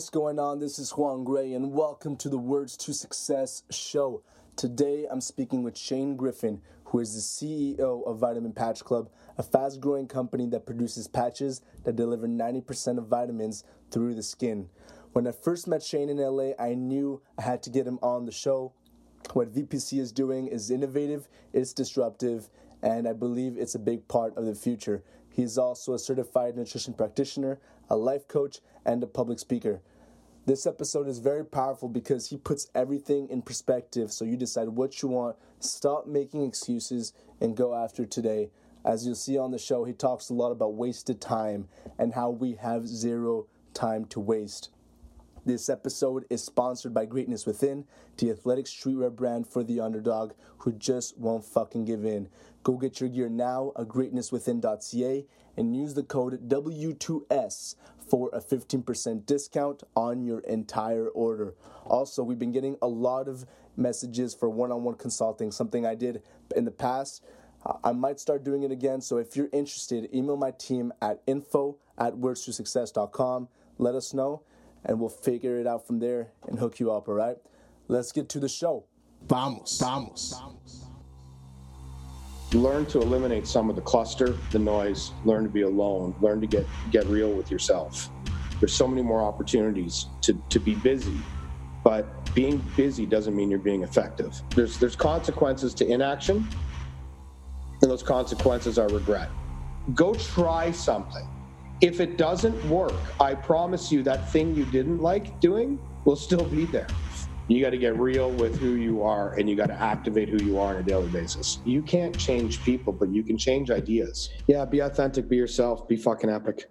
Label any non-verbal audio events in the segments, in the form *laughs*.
What's going on? This is Juan Gray, and welcome to the Words to Success show. Today, I'm speaking with Shane Griffin, who is the CEO of Vitamin Patch Club, a fast growing company that produces patches that deliver 90% of vitamins through the skin. When I first met Shane in LA, I knew I had to get him on the show. What VPC is doing is innovative, it's disruptive, and I believe it's a big part of the future. He's also a certified nutrition practitioner, a life coach, and a public speaker. This episode is very powerful because he puts everything in perspective so you decide what you want, stop making excuses, and go after today. As you'll see on the show, he talks a lot about wasted time and how we have zero time to waste. This episode is sponsored by Greatness Within, the athletic streetwear brand for the underdog who just won't fucking give in. Go get your gear now at greatnesswithin.ca and use the code W2S for a 15% discount on your entire order. Also, we've been getting a lot of messages for one on one consulting, something I did in the past. Uh, I might start doing it again. So if you're interested, email my team at info at words2success.com. Let us know and we'll figure it out from there and hook you up, all right? Let's get to the show. Vamos. Vamos, vamos. Learn to eliminate some of the cluster, the noise, learn to be alone, learn to get, get real with yourself. There's so many more opportunities to, to be busy, but being busy doesn't mean you're being effective. There's, there's consequences to inaction, and those consequences are regret. Go try something if it doesn't work, I promise you that thing you didn't like doing will still be there. You got to get real with who you are and you got to activate who you are on a daily basis. You can't change people, but you can change ideas. Yeah, be authentic, be yourself, be fucking epic.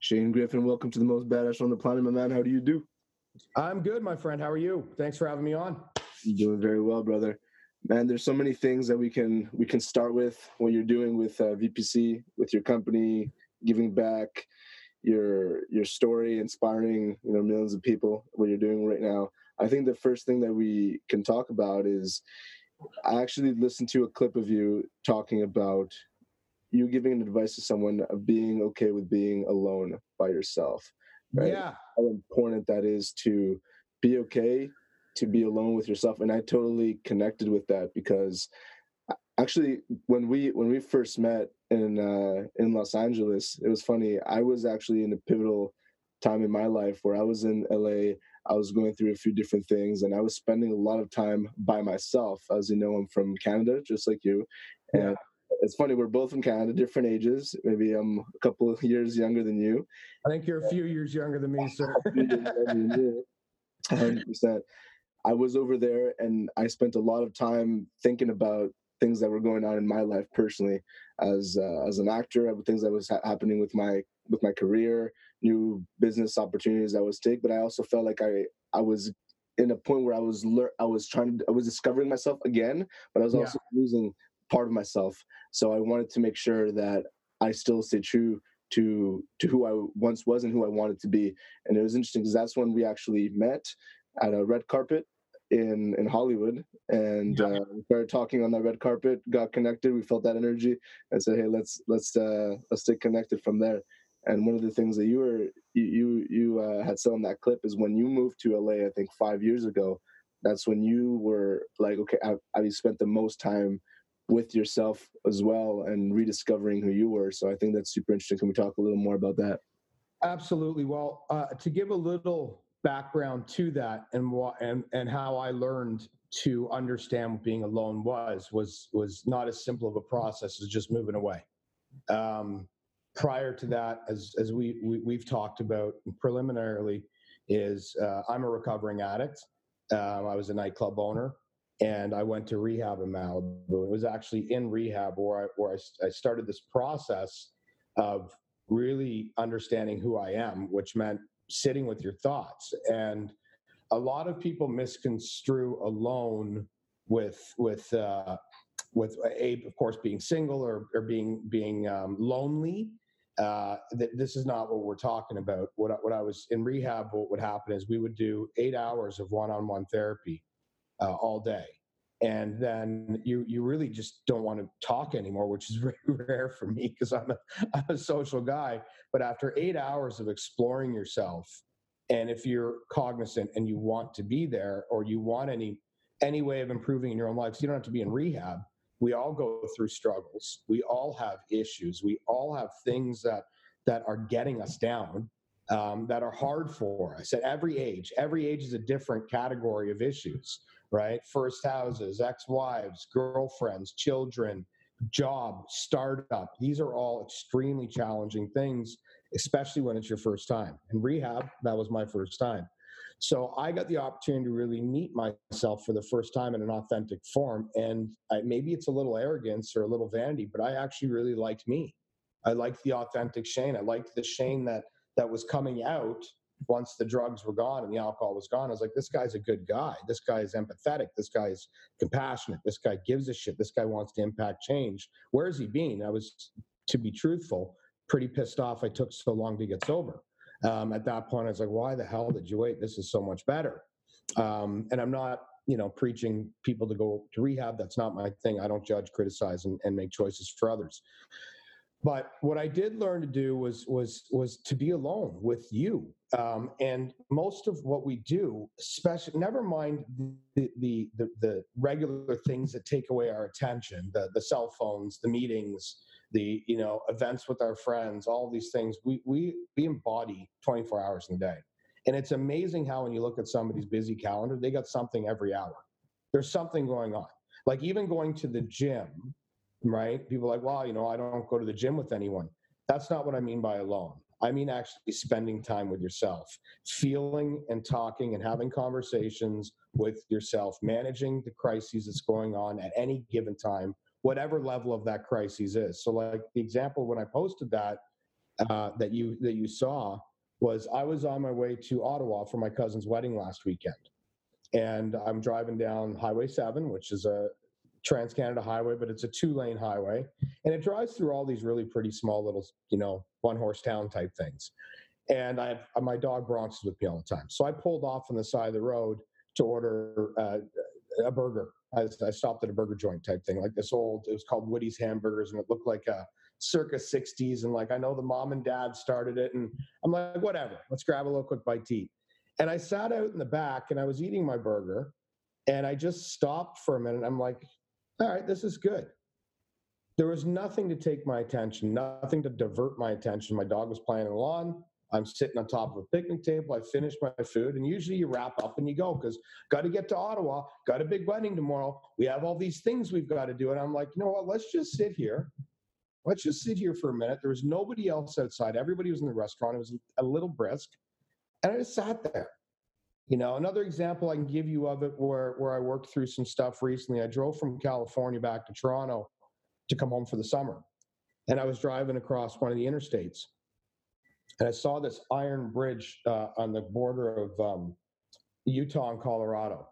Shane Griffin, welcome to the most badass on the planet, my man. How do you do? I'm good, my friend. How are you? Thanks for having me on. I'm doing very well, brother man there's so many things that we can we can start with what you're doing with uh, vpc with your company giving back your your story inspiring you know millions of people what you're doing right now. I think the first thing that we can talk about is i actually listened to a clip of you talking about you giving advice to someone of being okay with being alone by yourself right? Yeah. How important that is to be okay to be alone with yourself and i totally connected with that because actually when we when we first met in uh in los angeles. It was funny. I was actually in a pivotal time in my life where i was in la i was going through a few different things and i was spending a lot of time by myself as you know i'm from canada just like you. And yeah. it's funny we're both from canada different ages. Maybe i'm a couple of *laughs* years younger than you. I think you're a few years younger than me *laughs* sir. 100% I was over there and I spent a lot of time thinking about things that were going on in my life personally as uh, as an actor, things that was ha- happening with my with my career, new business opportunities I was take. But I also felt like I I was in a point where I was lear- I was trying to I was discovering myself again, but I was also yeah. losing part of myself. So I wanted to make sure that I still stay true to to who I once was and who I wanted to be. And it was interesting because that's when we actually met at a red carpet in in Hollywood, and yeah. uh, we started talking on that red carpet. Got connected. We felt that energy, and said, "Hey, let's let's uh, let's stay connected from there." And one of the things that you were you you uh, had said on that clip is when you moved to LA, I think five years ago. That's when you were like, okay, I, I spent the most time with yourself as well and rediscovering who you were. So I think that's super interesting. Can we talk a little more about that? Absolutely. Well, uh, to give a little background to that and what and, and how I learned to understand what being alone was was was not as simple of a process as just moving away. Um, prior to that, as as we, we have talked about preliminarily, is uh, I'm a recovering addict. Um, I was a nightclub owner, and I went to rehab in Malibu. It was actually in rehab where I where I, I started this process of really understanding who I am, which meant sitting with your thoughts. And a lot of people misconstrue alone with with uh, with a of course being single or, or being being um, lonely. Uh, th- this is not what we're talking about. What, what i was in rehab what would happen is we would do eight hours of one-on-one therapy uh, all day and then you you really just don't want to talk anymore which is *laughs* very rare for me because I'm a, I'm a social guy. But after eight hours of exploring yourself and if you're cognizant and you want to be there or you want any any way of improving in your own life so you don't have to be in rehab. We all go through struggles. We all have issues. We all have things that that are getting us down um, that are hard for us at every age. Every age is a different category of issues right? First houses, ex wives, girlfriends, children, job, startup. These are all extremely challenging things, especially when it's your first time. In rehab, that was my first time. So I got the opportunity to really meet myself for the first time in an authentic form. And I, maybe it's a little arrogance or a little vanity, but I actually really liked me. I liked the authentic Shane. I liked the Shane that that was coming out once the drugs were gone and the alcohol was gone, I was like, this guy's a good guy. This guy is empathetic. This guy is compassionate. This guy gives a shit. This guy wants to impact change. Where's he been? I was, to be truthful, pretty pissed off I took so long to get sober. Um, at that point, I was like, why the hell did you wait? This is so much better. Um, and I'm not, you know, preaching people to go to rehab. That's not my thing. I don't judge, criticize, and, and make choices for others. But what I did learn to do was was was to be alone with you. Um, and most of what we do, especially never mind the, the, the the regular things that take away our attention, the the cell phones, the meetings, the you know events with our friends, all these things. We we we embody 24 hours in a day, and it's amazing how when you look at somebody's busy calendar, they got something every hour. There's something going on. Like even going to the gym right? People like, well, you know, I don't go to the gym with anyone. That's not what I mean by alone. I mean actually spending time with yourself, feeling and talking and having conversations with yourself, managing the crises that's going on at any given time, whatever level of that crisis is. So, like the example when I posted that uh, that you that you saw was I was on my way to Ottawa for my cousin's wedding last weekend, and I'm driving down Highway Seven, which is a Trans Canada Highway, but it's a two lane highway, and it drives through all these really pretty small little, you know, one horse town type things. And I have, my dog Bronx is with me all the time, so I pulled off on the side of the road to order uh, a burger. I, I, stopped at a burger joint type thing, like this old. It was called Woody's Hamburgers, and it looked like a circa 60s. And like I know the mom and dad started it, and I'm like, whatever, let's grab a little quick bite to eat. And I sat out in the back, and I was eating my burger, and I just stopped for a minute. I'm like, all right, this is good. There was nothing to take my attention, nothing to divert my attention. My dog was playing in the lawn. I'm sitting on top of a picnic table. I finished my food, and usually you wrap up and you go because got to get to Ottawa. Got a big wedding tomorrow. We have all these things we've got to do, and I'm like, you know what? Let's just sit here. Let's just sit here for a minute. There was nobody else outside. Everybody was in the restaurant. It was a little brisk, and I just sat there. You know, another example I can give you of it where, where I worked through some stuff recently, I drove from California back to Toronto to come home for the summer. And I was driving across one of the interstates. And I saw this iron bridge uh, on the border of um, Utah and Colorado.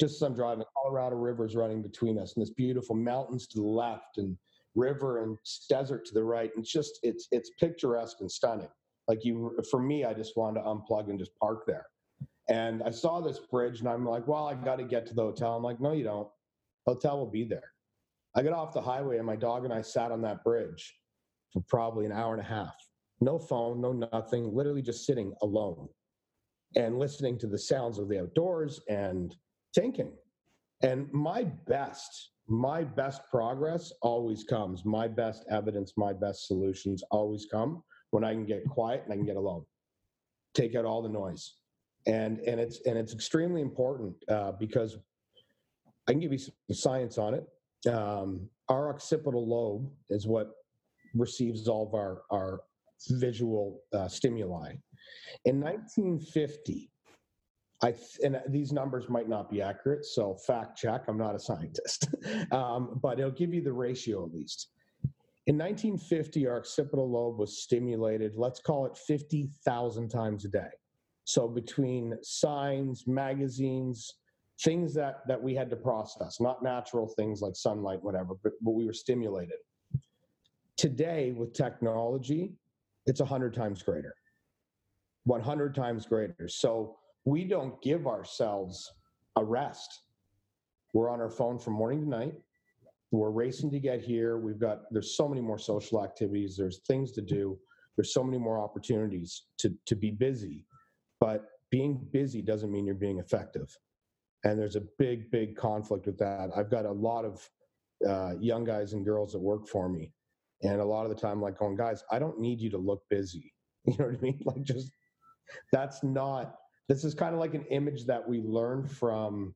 Just as I'm driving, the Colorado River is running between us, and this beautiful mountains to the left, and river and desert to the right. And it's just it's it's picturesque and stunning. Like you, for me, I just wanted to unplug and just park there. And I saw this bridge and I'm like, well, I got to get to the hotel. I'm like, no, you don't. Hotel will be there. I got off the highway and my dog and I sat on that bridge for probably an hour and a half. No phone, no nothing, literally just sitting alone and listening to the sounds of the outdoors and thinking. And my best, my best progress always comes, my best evidence, my best solutions always come when I can get quiet and I can get alone. Take out all the noise and and it's and it's extremely important uh, because I can give you some science on it. Um, our occipital lobe is what receives all of our our visual uh, stimuli. In 1950, I th- and these numbers might not be accurate, so fact check. I'm not a scientist, *laughs* um, but it'll give you the ratio at least. In 1950, our occipital lobe was stimulated. Let's call it 50,000 times a day. So between signs, magazines, things that that we had to process, not natural things like sunlight, whatever, but, but we were stimulated. Today, with technology, it's a hundred times greater. 100 times greater. So we don't give ourselves a rest. we're on our phone from morning to night. We're racing to get here. We've got there's so many more social activities. There's things to do. There's so many more opportunities to to be busy. But being busy doesn't mean you're being effective. And there's a big, big conflict with that. I've got a lot of uh, young guys and girls that work for me. And a lot of the time, like going, guys, I don't need you to look busy. *laughs* You know what I mean? Like, just that's not, this is kind of like an image that we learned from,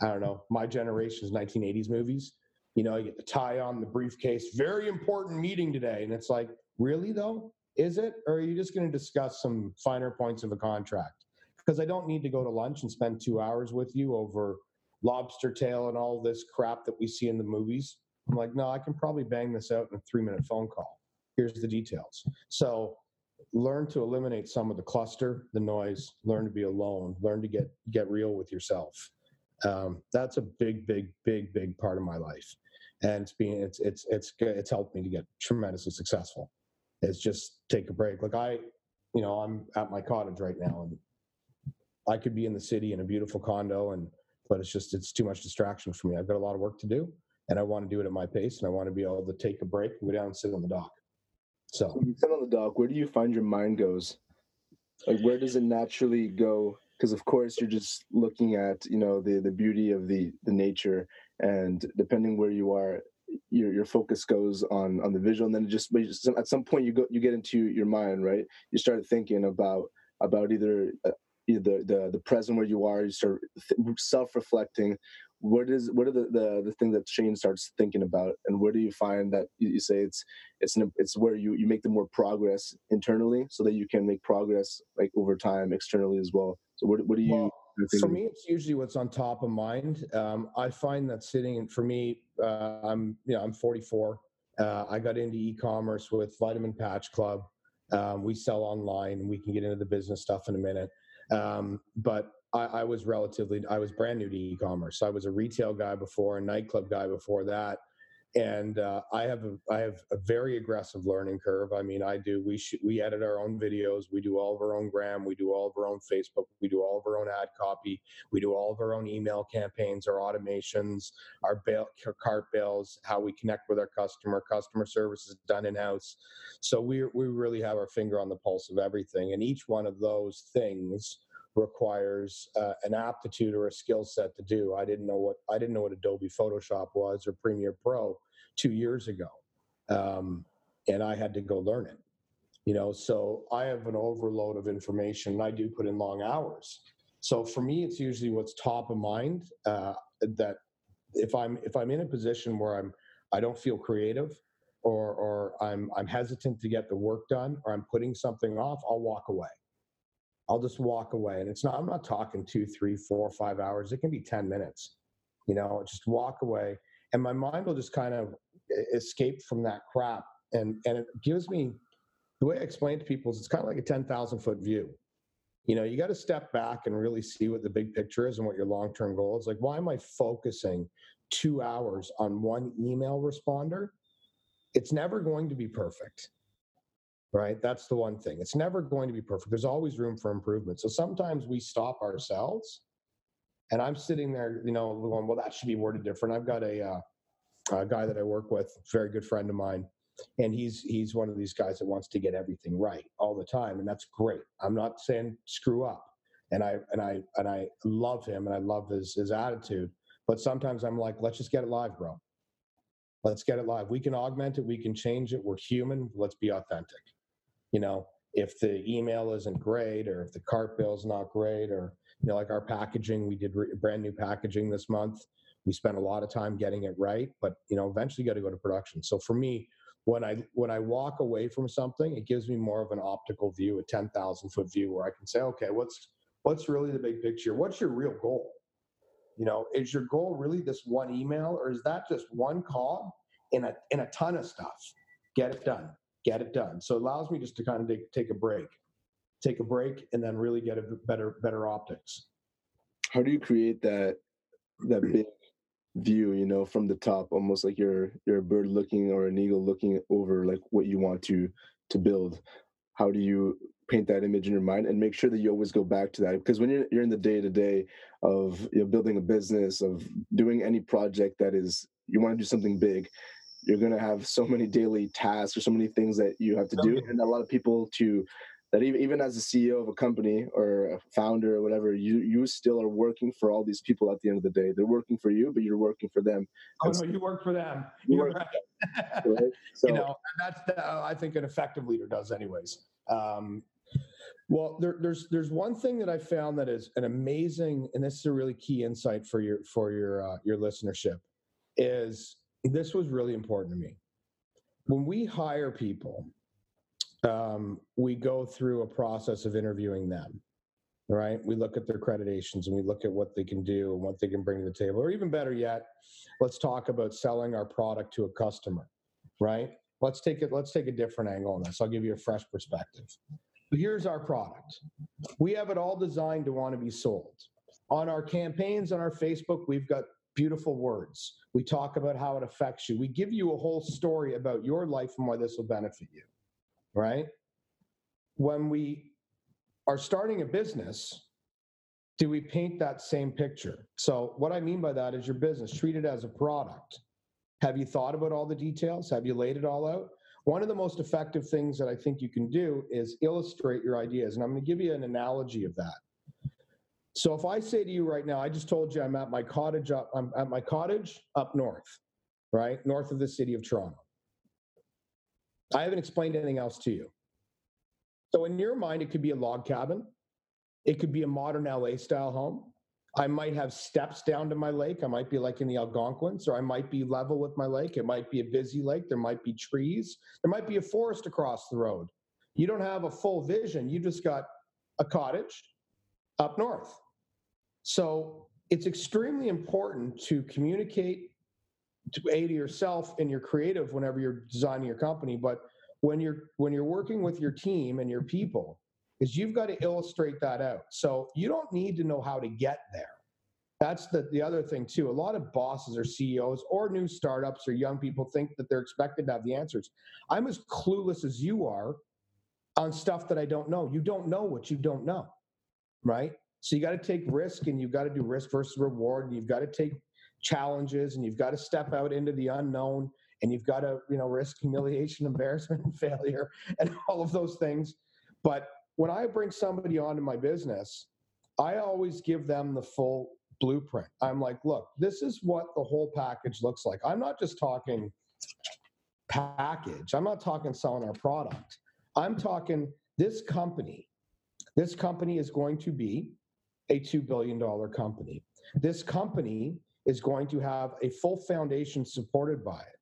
I don't know, my generation's 1980s movies. You know, you get the tie on, the briefcase, very important meeting today. And it's like, really though? Is it? Or are you just going to discuss some finer points of a contract? Because I don't need to go to lunch and spend two hours with you over lobster tail and all this crap that we see in the movies. I'm like, no, I can probably bang this out in a three minute phone call. Here's the details. So learn to eliminate some of the cluster, the noise, learn to be alone, learn to get get real with yourself. Um, that's a big, big, big, big part of my life. And it's being it's it's it's it's helped me to get tremendously successful. It's just take a break. Like I, you know, I'm at my cottage right now and I could be in the city in a beautiful condo and but it's just it's too much distraction for me. I've got a lot of work to do, and I want to do it at my pace, and I want to be able to take a break and go down and sit on the dock. So when you sit on the dock, where do you find your mind goes? Like where does it naturally go? Because of course you're just looking at you know the the beauty of the the nature, and depending where you are, your your focus goes on on the visual, and then it just at some point you go you get into your mind, right? You start thinking about about either uh, the the the present where you are you start self-reflecting what is what are the, the the things that Shane starts thinking about and where do you find that you, you say it's it's an, it's where you you make the more progress internally so that you can make progress like over time externally as well so what, what do you well, for me it's usually what's on top of mind. Um, i find that sitting for me uh, i'm you know i'm 44 uh, i got into e-commerce with vitamin patch club. Um, we sell online. We can get into the business stuff in a minute. Um, but I, I, was relatively, I was brand new to e-commerce. I was a retail guy before, a nightclub guy before that, and uh, I have a, I have a very aggressive learning curve. I mean, I do we sh- we edit our own videos, we do all of our own gram, we do all of our own Facebook, we do all of our own ad copy, we do all of our own email campaigns, our automations, our bail, cart bills, how we connect with our customer, customer service is done in house. So we we really have our finger on the pulse of everything, and each one of those things requires uh, an aptitude or a skill set to do. I didn't know what I didn't know what Adobe Photoshop was or Premiere Pro two years ago, um, and I had to go learn it. You know, so I have an overload of information, and I do put in long hours. So for me, it's usually what's top of mind. Uh, that if I'm if I'm in a position where I'm I don't feel creative, or or I'm I'm hesitant to get the work done, or I'm putting something off, I'll walk away I'll just walk away. And it's not, I'm not talking two, three, four, five hours. It can be 10 minutes, you know, just walk away. And my mind will just kind of escape from that crap. And, and it gives me, the way I explain to people is it's kind of like a 10,000 foot view. You know, you got to step back and really see what the big picture is and what your long term goal is. Like, why am I focusing two hours on one email responder? It's never going to be perfect right? That's the one thing. It's never going to be perfect. There's always room for improvement. So sometimes we stop ourselves, and I'm sitting there, you know, going, well, that should be worded different. I've got a, uh, a guy that I work with, very good friend of mine, and he's he's one of these guys that wants to get everything right all the time, and that's great. I'm not saying screw up, and I and I and I love him, and I love his his attitude. But sometimes I'm like, let's just get it live, bro. Let's get it live. We can augment it. We can change it. We're human. Let's be authentic you know, if the email isn't great or if the cart bill is not great or, you know, like our packaging, we did re- brand new packaging this month. We spent a lot of time getting it right, but, you know, eventually you got to go to production. So for me, when I when I walk away from something, it gives me more of an optical view, a ten thousand foot view, where I can say, okay, what's what's really the big picture? What's your real goal? You know, is your goal really this one email, or is that just one call in a in a ton of stuff? Get it done get it done. So it allows me just to kind of take, take a break, take a break, and then really get a better better optics. How do you create that that big view? You know, from the top, almost like you're you're a bird looking or an eagle looking over like what you want to to build. How do you paint that image in your mind and make sure that you always go back to that because when you're, you're in the day to day of you know, building a business of doing any project that is you want to do something big you're going to have so many daily tasks or so many things that you have to do. and a lot of people to that even, even as a ceo of a company or a founder or whatever you you still are working for all these people at the end of the day. They're working for you but you're working for them. Oh no you work for them. You work right. *laughs* right? So, you know that's the, i think an effective leader does anyways. Um, well there, there's there's one thing that i found that is an amazing and this is a really key insight for your for your uh, your listenership is this was really important to me. When we hire people, um, we go through a process of interviewing them, right? We look at their accreditations and we look at what they can do and what they can bring to the table. Or even better yet, let's talk about selling our product to a customer, right? Let's take it. Let's take a different angle on this. I'll give you a fresh perspective. Here's our product. We have it all designed to want to be sold. On our campaigns on our Facebook, we've got beautiful words. We talk about how it affects you. We give you a whole story about your life and why this will benefit you, right? When we are starting a business, do we paint that same picture? So, what I mean by that is your business, treat it as a product. Have you thought about all the details? Have you laid it all out? One of the most effective things that I think you can do is illustrate your ideas. And I'm going to give you an analogy of that. So if I say to you right now, I just told you I'm at my cottage up, I'm at my cottage up north, right? North of the city of Toronto. I haven't explained anything else to you. So in your mind, it could be a log cabin. It could be a modern LA style home. I might have steps down to my lake. I might be like in the Algonquins, or I might be level with my lake. It might be a busy lake. There might be trees. There might be a forest across the road. You don't have a full vision. You just got a cottage up north. So it's extremely important to communicate to A to yourself and your creative whenever you're designing your company, but when you're when you're working with your team and your people, is you've got to illustrate that out. So you don't need to know how to get there. That's the, the other thing too. A lot of bosses or CEOs or new startups or young people think that they're expected to have the answers. I'm as clueless as you are on stuff that I don't know. You don't know what you don't know, right? So you got to take risk and you've got to do risk versus reward. And you've got to take challenges and you've got to step out into the unknown and you've got to, you know, risk humiliation, *laughs* embarrassment, and failure and *laughs* all of those things. But when I bring somebody onto my business, I always give them the full blueprint. I'm like, look, this is what the whole package looks like. I'm not just talking package. I'm not talking selling our product. I'm talking this company. This company is going to be a $2 billion company. This company is going to have a full foundation supported by it.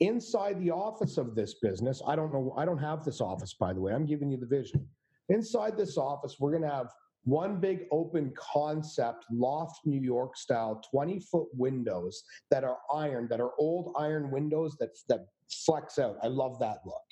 Inside the office of this business, I don't know, I don't have this office, by the way, I'm giving you the vision. Inside this office, we're going to have one big open concept loft New York style 20 foot windows that are iron, that are old iron windows that, that flex out. I love that look.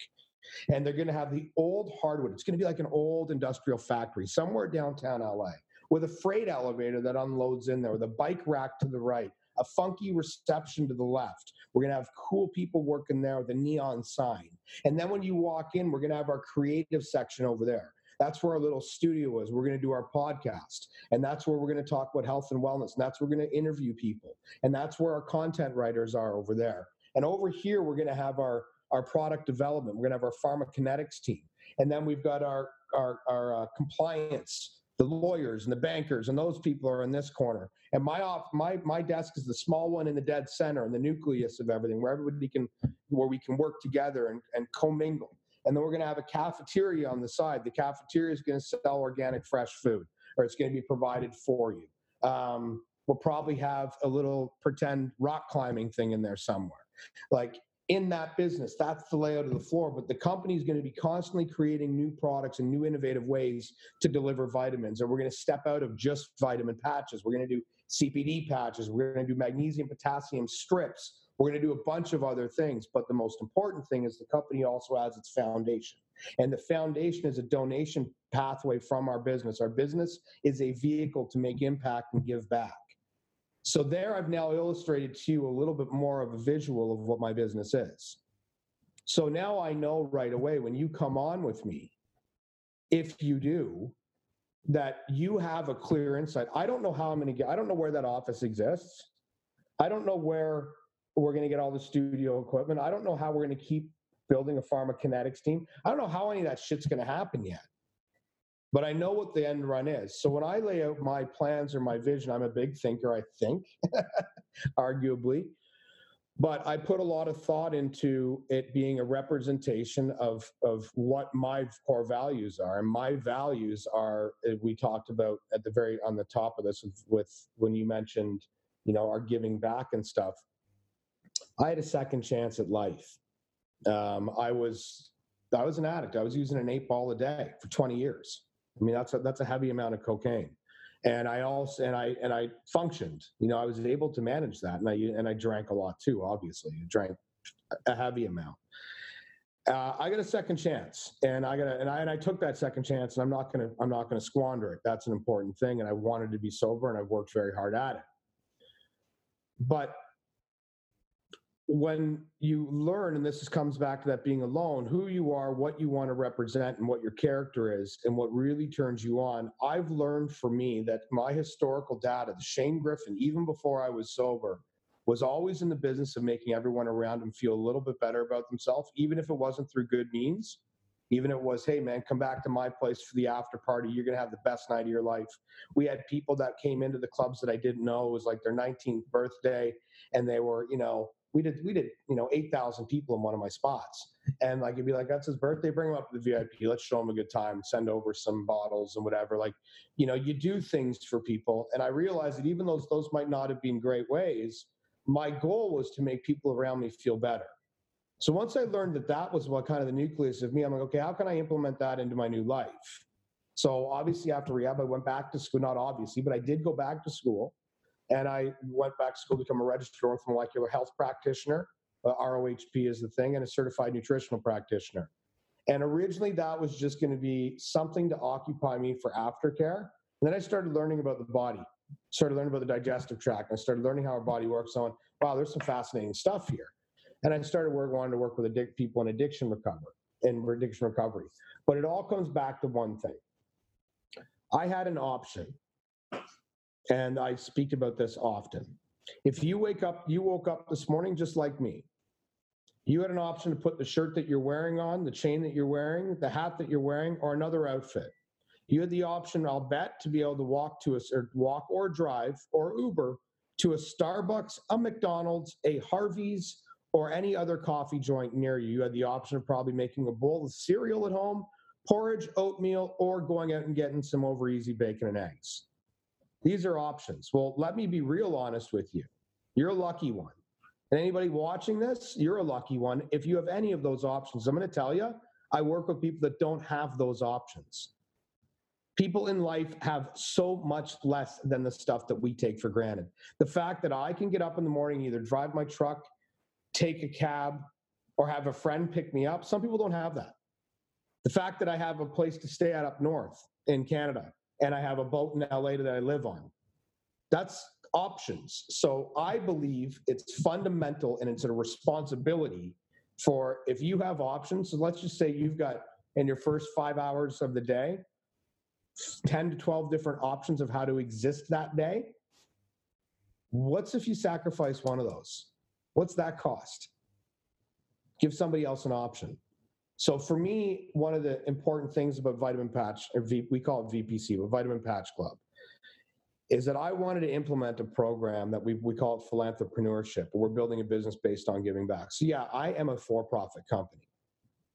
And they're going to have the old hardwood. It's going to be like an old industrial factory somewhere downtown LA with a freight elevator that unloads in there, with a bike rack to the right, a funky reception to the left. We're going to have cool people working there with a neon sign. And then when you walk in, we're going to have our creative section over there. That's where our little studio is. We're going to do our podcast. And that's where we're going to talk about health and wellness. And that's where we're going to interview people. And that's where our content writers are over there. And over here, we're going to have our, our product development. We're going to have our pharmacokinetics team. And then we've got our, our, our uh, compliance the lawyers and the bankers and those people are in this corner. And my off my my desk is the small one in the dead center and the nucleus of everything where everybody can where we can work together and, and commingle. And then we're going to have a cafeteria on the side. The cafeteria is going to sell organic fresh food or it's going to be provided for you. Um, we'll probably have a little pretend rock climbing thing in there somewhere. Like in that business. That's the layout of the floor. But the company is going to be constantly creating new products and new innovative ways to deliver vitamins. And we're going to step out of just vitamin patches. We're going to do CBD patches. We're going to do magnesium, potassium strips. We're going to do a bunch of other things. But the most important thing is the company also has its foundation. And the foundation is a donation pathway from our business. Our business is a vehicle to make impact and give back. So there I've now illustrated to you a little bit more of a visual of what my business is. So now I know right away when you come on with me, if you do, that you have a clear insight. I don't know how I'm going to get, I don't know where that office exists. I don't know where we're going to get all the studio equipment. I don't know how we're going to keep building a pharmacokinetics team. I don't know how any of that shit's going to happen yet. But I know what the end run is. So when I lay out my plans or my vision, I'm a big thinker, I think, *laughs* arguably but I put a lot of thought into it being a representation of of what my core values are, and my values are uh, we talked about at the very on the top of this with, with when you mentioned you know our giving back and stuff. I had a second chance at life. Um, I was I was an addict. I was using an eight ball a day for 20 years. I mean that's a, that's a heavy amount of cocaine and I also and I and I functioned. You know, I was able to manage that, and I and I drank a lot too. Obviously, I drank a heavy amount. Uh, I got a second chance, and I got and I and I took that second chance, and I'm not gonna I'm not gonna squander it. That's an important thing, and I wanted to be sober, and I've worked very hard at it. But when you learn, and this comes back to that being alone, who you are, what you want to represent, and what your character is, and what really turns you on, I've learned for me that my historical data, the Shane Griffin, even before I was sober, was always in the business of making everyone around him feel a little bit better about themselves, even if it wasn't through good means. Even if it was, hey man, come back to my place for the after party. You're gonna have the best night of your life. We had people that came into the clubs that I didn't know. It was like their 19th birthday, and they were, you know, we did we did you know 8000 people in one of my spots. And like you'd be like that's his birthday bring him up to the vip let's show him a good time send over some bottles and whatever. Like you know you do things for people and i realized that even though those might not have been great ways my goal was to make people around me feel better. So once i learned that that was what kind of the nucleus of me i'm like okay how can i implement that into my new life? So obviously after rehab i went back to school not obviously but i did go back to school and I went back to school to become a registered orthomolecular health practitioner. Uh, ROHP is the thing, and a certified nutritional practitioner. And originally, that was just going to be something to occupy me for aftercare. And then I started learning about the body, started learning about the digestive tract, and I started learning how our body works. On wow, there's some fascinating stuff here. And I started work, wanting to work with addic- people in addiction recovery and addiction recovery. But it all comes back to one thing. I had an option and I speak about this often. If you wake up, you woke up this morning just like me. You had an option to put the shirt that you're wearing on, the chain that you're wearing, the hat that you're wearing, or another outfit. You had the option, I'll bet, to be able to walk to a or walk or drive or Uber to a Starbucks, a McDonald's, a Harvey's, or any other coffee joint near you. You had the option of probably making a bowl of cereal at home, porridge, oatmeal, or going out and getting some over easy bacon and eggs. These are options. Well, let me be real honest with you. You're a lucky one. And anybody watching this, you're a lucky one. If you have any of those options, I'm going to tell you, I work with people that don't have those options. People in life have so much less than the stuff that we take for granted. The fact that I can get up in the morning, either drive my truck, take a cab, or have a friend pick me up, some people don't have that. The fact that I have a place to stay at up north in Canada, and I have a boat in LA that I live on. That's options. So I believe it's fundamental and it's a responsibility for if you have options. So let's just say you've got in your first five hours of the day, 10 to 12 different options of how to exist that day. What's if you sacrifice one of those? What's that cost? Give somebody else an option. So for me, one of the important things about Vitamin Patch, or v, we call it VPC, but Vitamin Patch Club, is that I wanted to implement a program that we, we call it philanthropreneurship. We're building a business based on giving back. So yeah, I am a for-profit company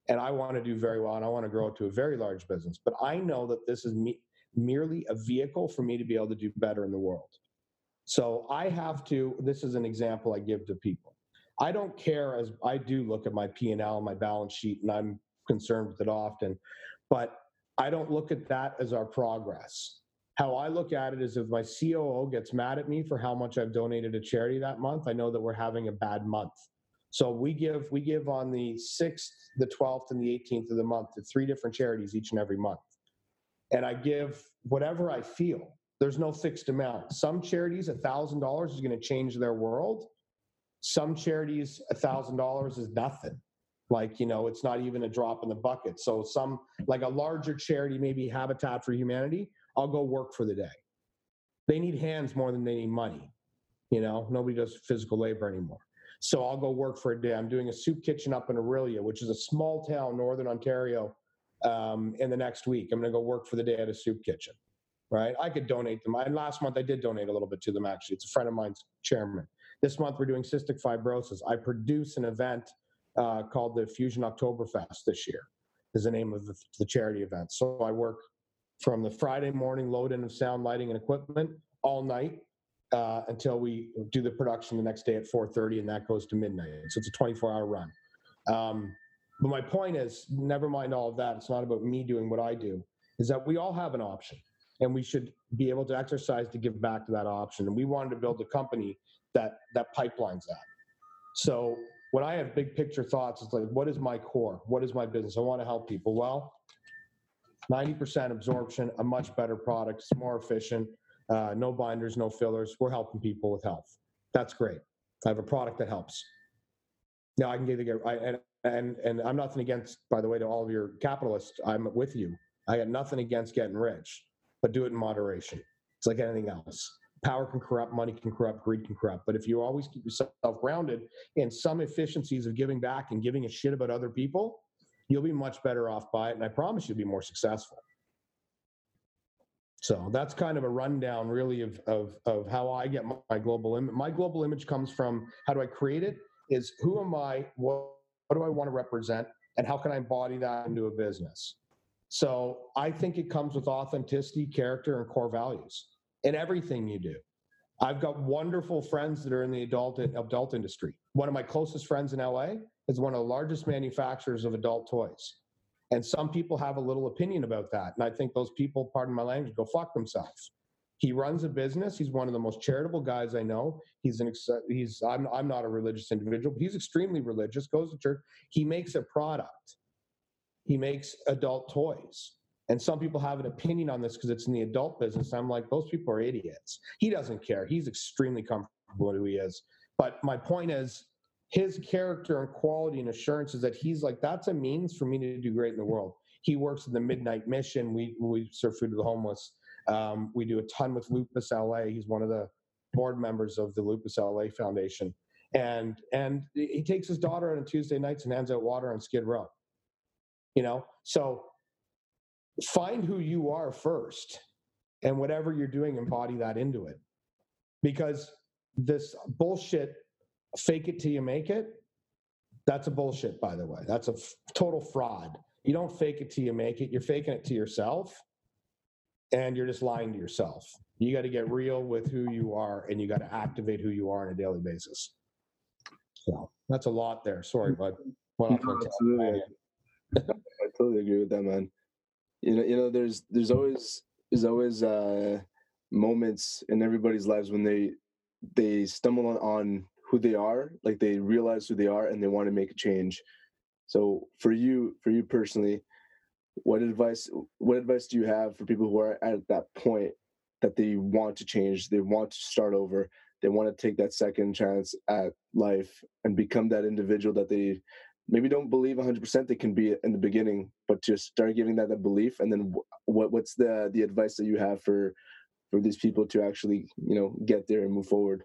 and I want to do very well and I want to grow to a very large business. But I know that this is me, merely a vehicle for me to be able to do better in the world. So I have to, this is an example I give to people. I don't care as I do look at my P and L, my balance sheet, and I'm concerned with it often, but I don't look at that as our progress. How I look at it is if my COO gets mad at me for how much I've donated to charity that month, I know that we're having a bad month. So we give we give on the 6th, the 12th, and the 18th of the month to three different charities each and every month. And I give whatever I feel. There's no fixed amount. Some charities, a $1,000 is going to change their world. Some charities, a $1,000 is nothing. Like, you know, it's not even a drop in the bucket. So, some like a larger charity, maybe Habitat for Humanity, I'll go work for the day. They need hands more than they need money. You know, nobody does physical labor anymore. So I'll go work for a day. I'm doing a soup kitchen up in Orillia, which is a small town, northern Ontario, um, in the next week. I'm going to go work for the day at a soup kitchen, right? I could donate them. And last month I did donate a little bit to them, actually. It's a friend of mine's chairman. This month we're doing cystic fibrosis. I produce an event uh, called the Fusion Oktoberfest this year, is the name of the, the charity event. So I work from the Friday morning load in of sound, lighting, and equipment all night uh, until we do the production the next day at 4.30 and that goes to midnight so it's a 24 hour run um, but my point is never mind all of that it's not about me doing what i do is that we all have an option and we should be able to exercise to give back to that option and we wanted to build a company that that pipelines that so when i have big picture thoughts it's like what is my core what is my business i want to help people well 90% absorption a much better product it's more efficient uh, no binders, no fillers. We're helping people with health. That's great. I have a product that helps. Now I can you, I, and, and, and I'm nothing against, by the way, to all of your capitalists, I'm with you. I got nothing against getting rich, but do it in moderation. It's like anything else. Power can corrupt, money can corrupt, greed can corrupt. But if you always keep yourself grounded in some efficiencies of giving back and giving a shit about other people, you'll be much better off by it. And I promise you'll be more successful. So that's kind of a rundown, really, of of of how I get my, global image. My global image comes from how do I create it? Is who am I? What, what do I want to represent? And how can I embody that into a business? So I think it comes with authenticity, character, and core values in everything you do. I've got wonderful friends that are in the adult adult industry. One of my closest friends in LA is one of the largest manufacturers of adult toys. And some people have a little opinion about that. And I think those people, pardon my language, go fuck themselves. He runs a business. He's one of the most charitable guys I know. He's an ex- he's I'm I'm not a religious individual, but he's extremely religious. Goes to church. He makes a product. He makes adult toys. And some people have an opinion on this because it's in the adult business. I'm like, those people are idiots. He doesn't care. He's extremely comfortable who he is. But my point is, his character and quality and assurance is that he's like that's a means for me to do great in the world he works in the midnight mission we we serve food to the homeless um, we do a ton with lupus la he's one of the board members of the lupus la foundation and and he takes his daughter on tuesday nights and hands out water on skid row you know so find who you are first and whatever you're doing embody that into it. Because this bullshit fake it till you make it that's a bullshit by the way. That's a f- total fraud. You don't fake it till you make it. You're faking it to yourself and you're just lying to yourself. You got to get real with who you are and you got to activate who you are on a daily basis. So that's a lot there. Sorry bud. No, absolutely. *laughs* i totally agree with that man you know you know there's there's always there's always uh moments in everybody's lives when they they stumble on, on who they are like they realize who they are and they want to make a change. So for you for you personally what advice what advice do you have for people who are at that point that they want to change they want to start over they want to take that second chance at life and become that individual that they maybe don't believe 100% they can be in the beginning but to start giving that, that belief and then what what's the the advice that you have for for these people to actually you know get there and move forward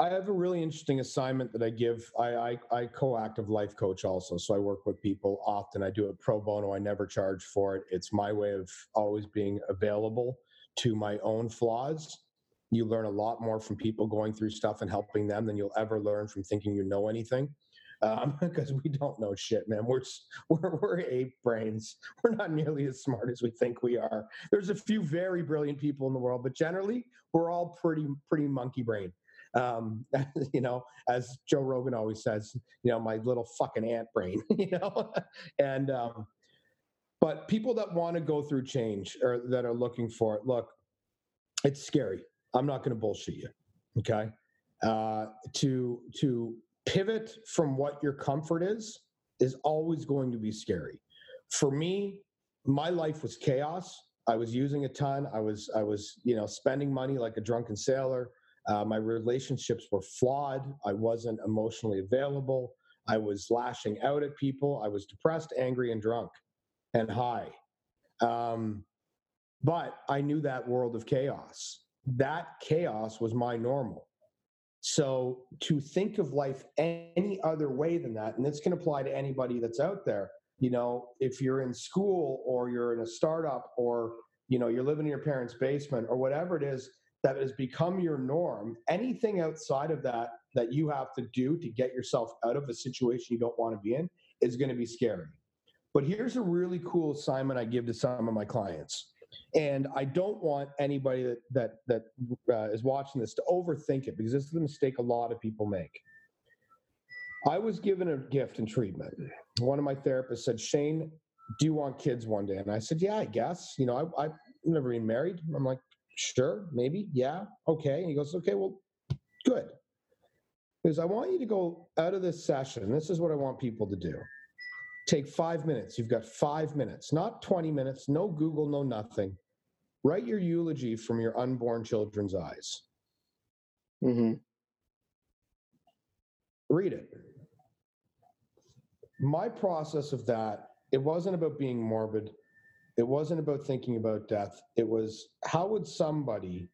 I have a really interesting assignment that I give. I, I, I co-active life coach also, so I work with people often. I do it pro bono. I never charge for it. It's my way of always being available to my own flaws. You learn a lot more from people going through stuff and helping them than you'll ever learn from thinking you know anything. Because um, *laughs* we don't know shit, man. We're we're we're ape brains. *laughs* We're not nearly as smart as we think we are. There's a few very brilliant people in the world, but generally, we're all pretty pretty monkey brain um, *laughs* you know, as Joe Rogan always says, you know, my little fucking ant brain, you know, and um, but people that want to go through change or that are looking for it, look, it's scary. I'm not going to bullshit you, okay? Uh, to to pivot from what your comfort is is always going to be scary. For me, my life was chaos. I was using a ton. I was I was you know spending money like a drunken sailor. Uh, my relationships were flawed. I wasn't emotionally available. I was lashing out at people. I was depressed, angry, and drunk and high. Um, but I knew that world of chaos. That chaos was my normal. So to think of life any other way than that, and this can apply to anybody that's out there, you know, if you're in school or you're in a startup or, you know, you're living in your parents' basement or whatever it is that has become your norm, anything outside of that that you have to do to get yourself out of a situation you don't want to be in is going to be scary. But here's a really cool assignment I give to some of my clients. And I don't want anybody that that that uh, is watching this to overthink it because this is a mistake a lot of people make. I was given a gift in treatment. One of my therapists said, "Shane, do you want kids one day?" And I said, "Yeah, I guess. You know, I, I've never been married." I'm like, "Sure, maybe, yeah, okay." And he goes, "Okay, well, good." Because I want you to go out of this session. This is what I want people to do. Take five minutes. You've got five minutes, not 20 minutes, no Google, no nothing. Write your eulogy from your unborn children's eyes. Mm-hmm. Read it. My process of that, it wasn't about being morbid. It wasn't about thinking about death. It was how would somebody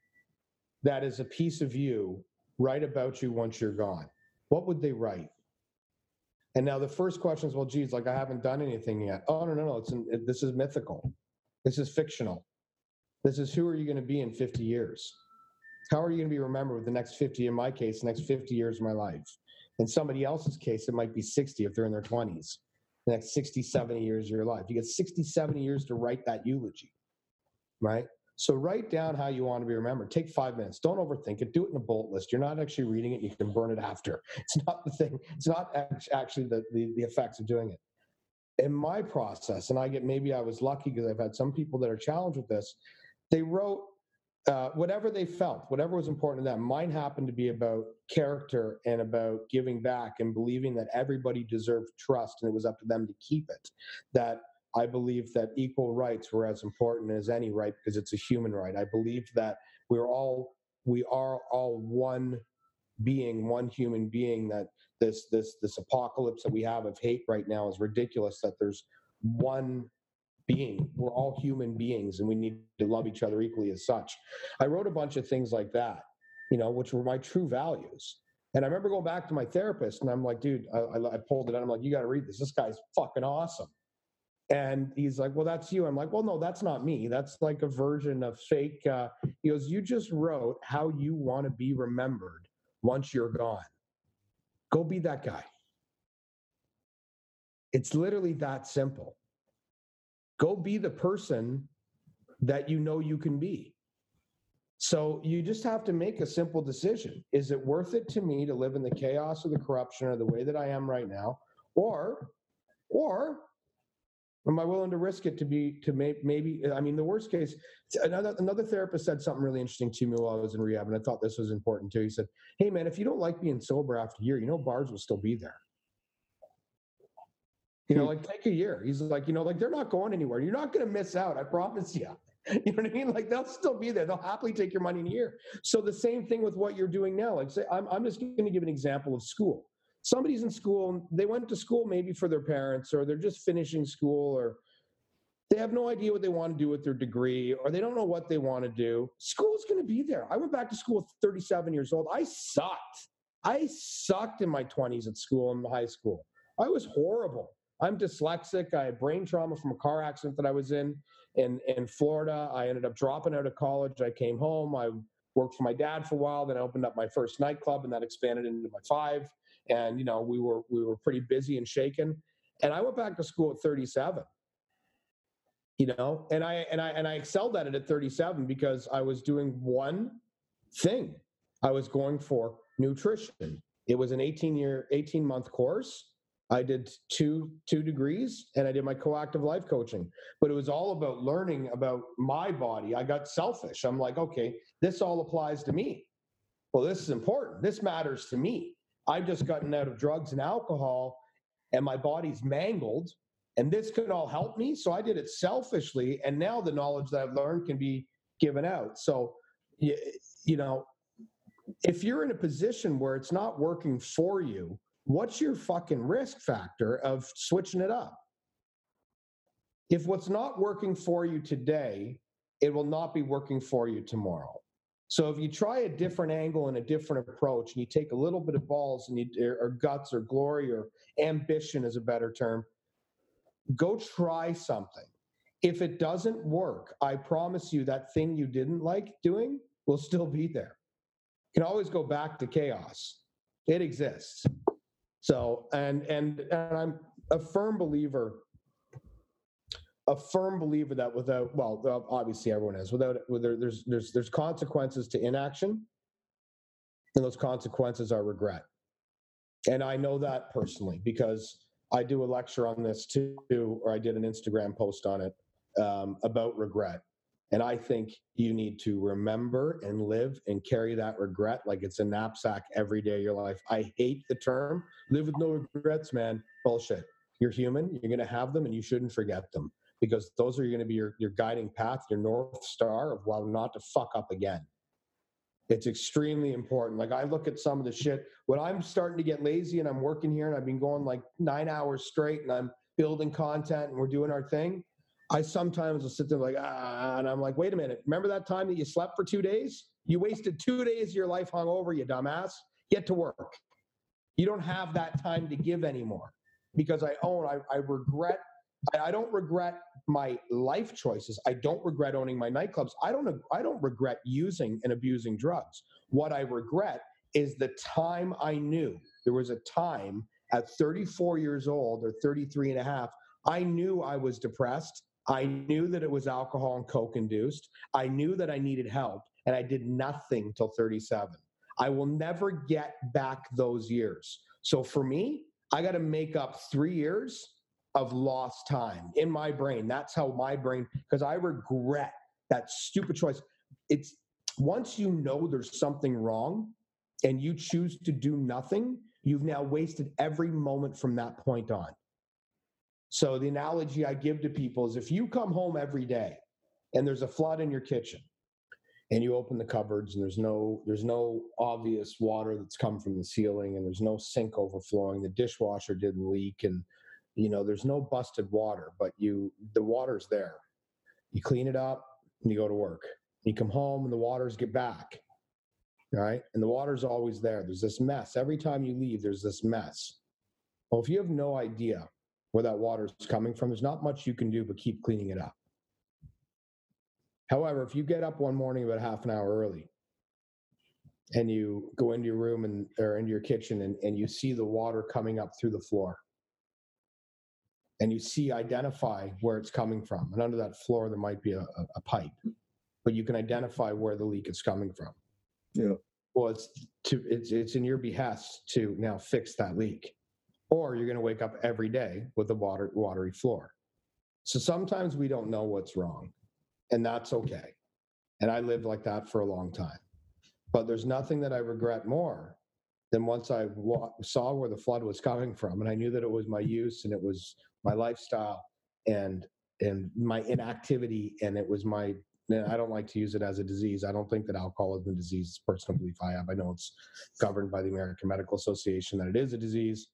that is a piece of you write about you once you're gone? What would they write? And now the first question is, well, geez, like I haven't done anything yet. Oh no, no, no! It's it, this is mythical. This is fictional. This is who are you going to be in 50 years? How are you going to be remembered with the next 50? In my case, the next 50 years of my life. In somebody else's case, it might be 60 if they're in their 20s. The next 60, 70 years of your life. You get 60, 70 years to write that eulogy, right? So write down how you want to be remembered. Take five minutes. Don't overthink it. Do it in a bullet list. You're not actually reading it. You can burn it after. *laughs* It's not the thing. It's not actually the, the, the effects of doing it. In my process, and I get maybe I was lucky because I've had some people that are challenged with this. They wrote uh, whatever they felt, whatever was important to them. Mine happened to be about character and about giving back and believing that everybody deserved trust and it was up to them to keep it. That I believe that equal rights were as important as any right because it's a human right. I believe that we're all we are all one being, one human being. That this this this apocalypse that we have of hate right now is ridiculous. That there's one being. We're all human beings, and we need to love each other equally as such. I wrote a bunch of things like that, you know, which were my true values. And I remember going back to my therapist, and I'm like, dude, I, I pulled it out. I'm like, you got to read this. This guy's fucking awesome. And he's like, well, that's you. I'm like, well, no, that's not me. That's like a version of fake. Uh, he goes, you just wrote how you want to be remembered once you're gone. Go be that guy. It's literally that simple. Go be the person that you know you can be. So you just have to make a simple decision. Is it worth it to me to live in the chaos or the corruption or the way that I am right now? Or, or Am I willing to risk it to be to make maybe? I mean, the worst case. Another another therapist said something really interesting to me while I was in rehab, and I thought this was important too. He said, "Hey, man, if you don't like being sober after a year, you know bars will still be there. You know, hmm. like take a year." He's like, "You know, like they're not going anywhere. You're not going to miss out. I promise you." *laughs* You know what I mean? Like they'll still be there. They'll happily take your money in a year. So the same thing with what you're doing now. Like say, I'm I'm just going to give an example of school somebody's in school they went to school maybe for their parents or they're just finishing school or they have no idea what they want to do with their degree or they don't know what they want to do. School's going to be there. I went back to school at 37 years old. I sucked. I sucked in my 20s at school and high school. I was horrible. I'm dyslexic. I had brain trauma from a car accident that i was in in in florida. I ended up dropping out of college. I came home. I worked for my dad for a while. Then i opened up my first nightclub and that expanded into my five and you know we were we were pretty busy and shaken and i went back to school at 37 you know and i and i and i excelled at it at 37 because i was doing one thing. I was going for nutrition. It was an 18 year 18 month course. I did two two degrees and i did my coactive life coaching but it was all about learning about my body. I got selfish. I'm like okay this all applies to me. Well this is important. This matters to me I've just gotten out of drugs and alcohol and my body's mangled and this could all help me. So I did it selfishly. And now the knowledge that I've learned can be given out. So, you, you know, if you're in a position where it's not working for you, what's your fucking risk factor of switching it up? If what's not working for you today, it will not be working for you tomorrow. So if you try a different angle and a different approach, and you take a little bit of balls and you, or guts or glory or ambition is a better term, go try something. If it doesn't work, I promise you that thing you didn't like doing will still be there. You can always go back to chaos. It exists. So, and and and I'm a firm believer a firm believer that without well obviously everyone is without whether there's there's there's consequences to inaction and those consequences are regret. And i know that personally because i do a lecture on this too or i did an instagram post on it um, about regret. And i think you need to remember and live and carry that regret like it's a knapsack every day of your life. I hate the term live with no regrets man. Bullshit. You're human you're going to have them and you shouldn't forget them because those are going to be your, your guiding path, your north star of well, not to fuck up again. It's extremely important. Like I look at some of the shit when I'm starting to get lazy and I'm working here and I've been going like nine hours straight and I'm building content and we're doing our thing. I sometimes will sit there like ah, and I'm like, wait a minute. Remember that time that you slept for two days? You wasted two days of your life hung over, you dumbass. Get to work. You don't have that time to give anymore because I own. I, I regret I don't regret my life choices. I don't regret owning my nightclubs. I don't I don't regret using and abusing drugs. What I regret is the time I knew. There was a time at 34 years old or 33 and a half, I knew I was depressed. I knew that it was alcohol and coke induced. I knew that I needed help and I did nothing till 37. I will never get back those years. So for me, I got to make up 3 years of lost time in my brain. That's how my brain, because I regret that stupid choice. It's once you know there's something wrong and you choose to do nothing, you've now wasted every moment from that point on. So the analogy I give to people is if you come home every day and there's a flood in your kitchen and you open the cupboards and there's no there's no obvious water that's come from the ceiling and there's no sink overflowing the dishwasher didn't leak and you know there's no busted water but you the water's there. You clean it up and you go to work. You come home and the waters get back right? And the water's always there. There's this mess. Every time you leave there's this mess. Well if you have no idea where that water is coming from there's not much you can do but keep cleaning it up. However if you get up one morning about half an hour early and you go into your room and or into your kitchen and, and you see the water coming up through the floor and you see identify where it's coming from and under that floor there might be a, a, pipe but you can identify where the leak is coming from. Yeah. Well it's to it's it's in your behest to now fix that leak or you're going to wake up every day with a water watery floor. So sometimes we don't know what's wrong and that's okay and i lived like that for a long time. But there's nothing that i regret more than once i wa- saw where the flood was coming from and i knew that it was my use and it was my lifestyle and and my inactivity and it was my I don't like to use it as a disease. I don't think that alcohol is a disease. It's personal belief I have. I know it's governed by the American Medical Association that it is a disease.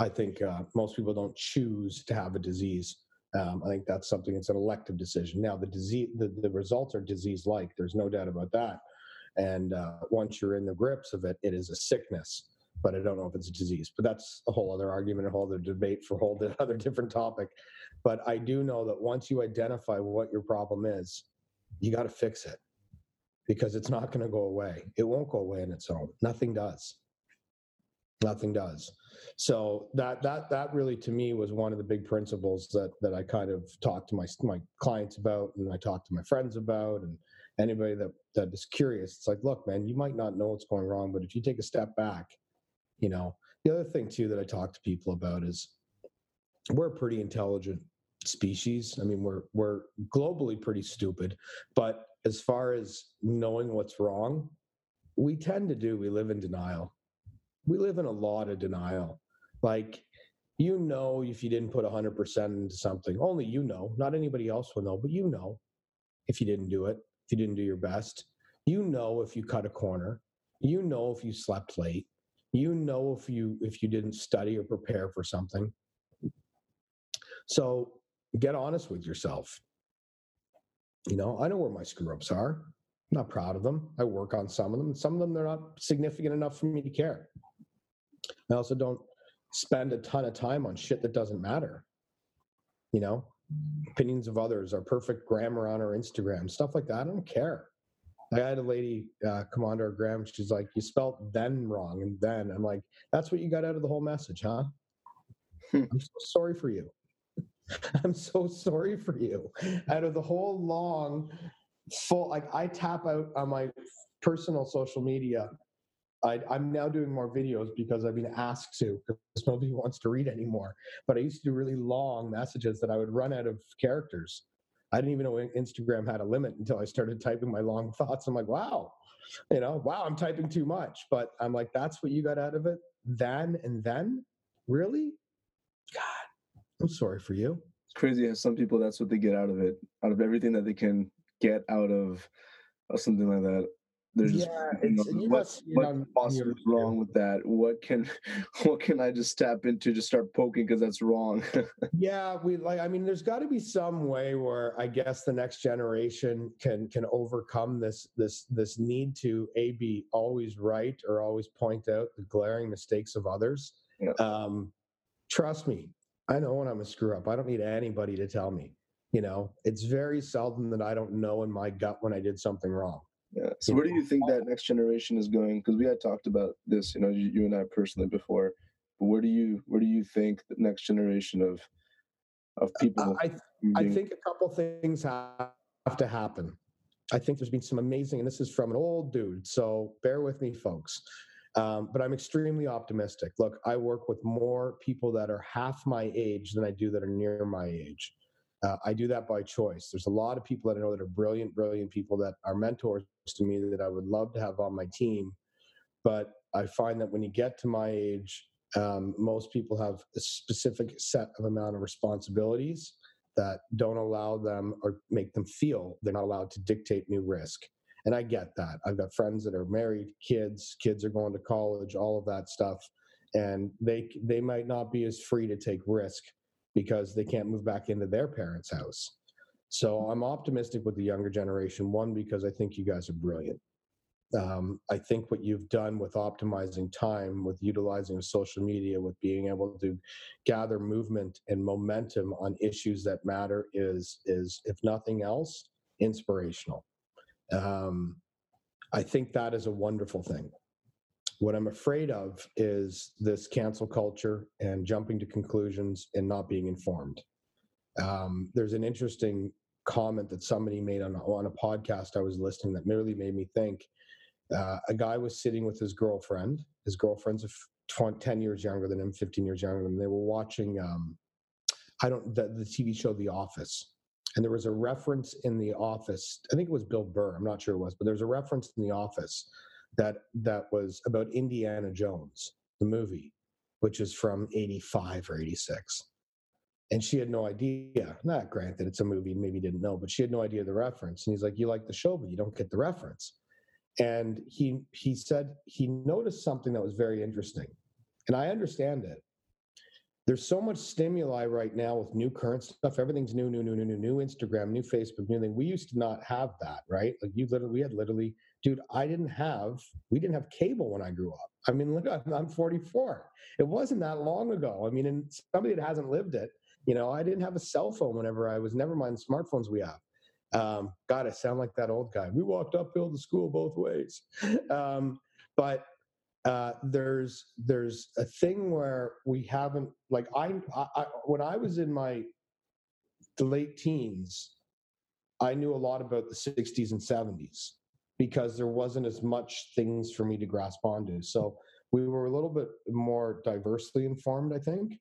I think uh, most people don't choose to have a disease. Um, I think that's something. It's an elective decision. Now the disease, the, the results are disease-like. There's no doubt about that. And uh, once you're in the grips of it, it is a sickness but I don't know if it's a disease. But that's a whole other argument, a whole other debate for a whole *laughs* other different topic. But I do know that once you identify what your problem is, you got to fix it because it's not going to go away. It won't go away on its own. Nothing does. Nothing does. So that that that really to me was one of the big principles that that I kind of talked to my my clients about and I talked to my friends about and anybody that that is curious. It's like, look, man, you might not know what's going wrong, but if you take a step back you know the other thing too that i talk to people about is we're a pretty intelligent species. I mean we're we're globally pretty stupid but as far as knowing what's wrong we tend to do we live in denial. We live in a lot of denial. Like you know if you didn't put 100% into something only you know not anybody else will know but you know if you didn't do it if you didn't do your best. You know if you cut a corner. You know if you slept late. You know if you if you didn't study or prepare for something. So get honest with yourself. You know i know where my screw ups are. I'm not proud of them. I work on some of them. Some of them they're not significant enough for me to care. I also don't spend a ton of time on shit that doesn't matter. You know opinions of others or perfect grammar on our instagram stuff like that i don't care I had a lady uh, come onto our gram. She's like, "You spelled then wrong," and then I'm like, "That's what you got out of the whole message, huh?" Hmm. I'm so sorry for you. *laughs* I'm so sorry for you. Out of the whole long, full, like I tap out on my personal social media. I, am now doing more videos because I've been asked to because nobody *laughs* wants to read anymore. But I used to do really long messages that I would run out of characters. I didn't even know Instagram had a limit until I started typing my long *laughs* thoughts. I'm like, wow, you know, wow, I'm typing too much. But I'm like, that's what you got out of it then and then? Really? God, I'm sorry for you. It's crazy how some people that's what they get out of it, out of everything that they can get out of, something like that there's yeah, you know, you what, possibly wrong with that? What can *laughs* what can i just tap into to start poking because that's wrong? *laughs* Yeah we like i mean there's got to be some way where i guess the next generation can can overcome this this this need to a be always right or always point out the glaring mistakes of others. Yeah. um trust me i know when i'm a screw up i don't need anybody to tell me you know? It's very seldom that i don't know in my gut when i did something wrong yeah. So where do you think that next generation is going? Because we had talked about this, you know, you, you, and I personally before. But where do you where do you think the next generation of of people? I. I think a couple things have to happen. I think there's been some amazing, and this is from an old dude, so bear with me, folks. Um, but I'm extremely optimistic. Look, I work with more people that are half my age than I do that are near my age. Uh, I do that by choice. There's a lot of people that I know that are brilliant, brilliant people that are mentors to me that I would love to have on my team. But I find that when you get to my age, um, most people have a specific set of amount of responsibilities that don't allow them or make them feel they're not allowed to dictate new risk. And I get that. I've got friends that are married, kids, kids are going to college, all of that stuff, and they they might not be as free to take risk because they can't move back into their parents' house. So I'm optimistic with the younger generation. One, because I think you guys are brilliant. Um, I think what you've done with optimizing time, with utilizing social media, with being able to gather movement and momentum on issues that matter is, is if nothing else, inspirational. Um, I think that is a wonderful thing. What I'm afraid of is this cancel culture and jumping to conclusions and not being informed. Um, there's an interesting comment that somebody made on, on a podcast I was listening that really made me think. Uh, a guy was sitting with his girlfriend. His girlfriend's 20, 10 years younger than him, 15 years younger than him. They were watching, um, I don't, the, the TV show The Office. And there was a reference in The Office. I think it was Bill Burr. I'm not sure it was, but there's a reference in The Office that that was about Indiana Jones, the movie, which is from 85 or 86. And she had no idea. Not granted, it's a movie, maybe didn't know, but she had no idea the reference. And he's like, You like the show, but you don't get the reference. And he he said he noticed something that was very interesting. And I understand it. There's so much stimuli right now with new current stuff. Everything's new, new, new, new, new, new Instagram, new Facebook, new thing. We used to not have that, right? Like you literally, we had literally dude, I didn't have, we didn't have cable when I grew up. I mean, look, *laughs* I'm 44. It wasn't that long ago. I mean, and somebody that hasn't lived it, you know, I didn't have a cell phone whenever I was, never mind smartphones we have. Um, God, I sound like that old guy. We walked uphill to school both ways. *laughs* Um, but uh, there's there's a thing where we haven't like I, I when I was in my late teens, I knew a lot about the 60s and 70s because there wasn't as much things for me to grasp onto. So we were a little bit more diversely informed, I think.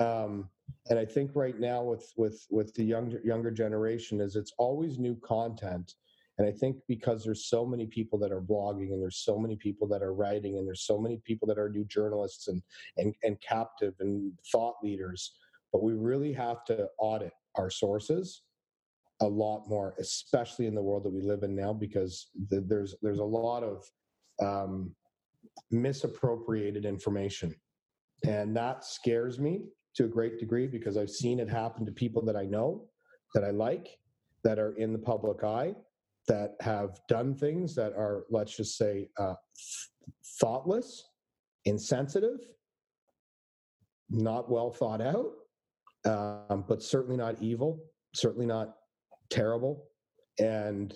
Um, and I think right now with with with the younger younger generation is it's always new content. And I think because there's so many people that are blogging and there's so many people that are writing and there's so many people that are new journalists and and, and captive and thought leaders, but we really have to audit our sources a lot more, especially in the world that we live in now, because the, there's there's a lot of um, misappropriated information. And that scares me to a great degree because I've seen it happen to people that I know, that I like, that are in the public eye, that have done things that are, let's just say, uh, thoughtless, insensitive, not well thought out, um, but certainly not evil, certainly not terrible. And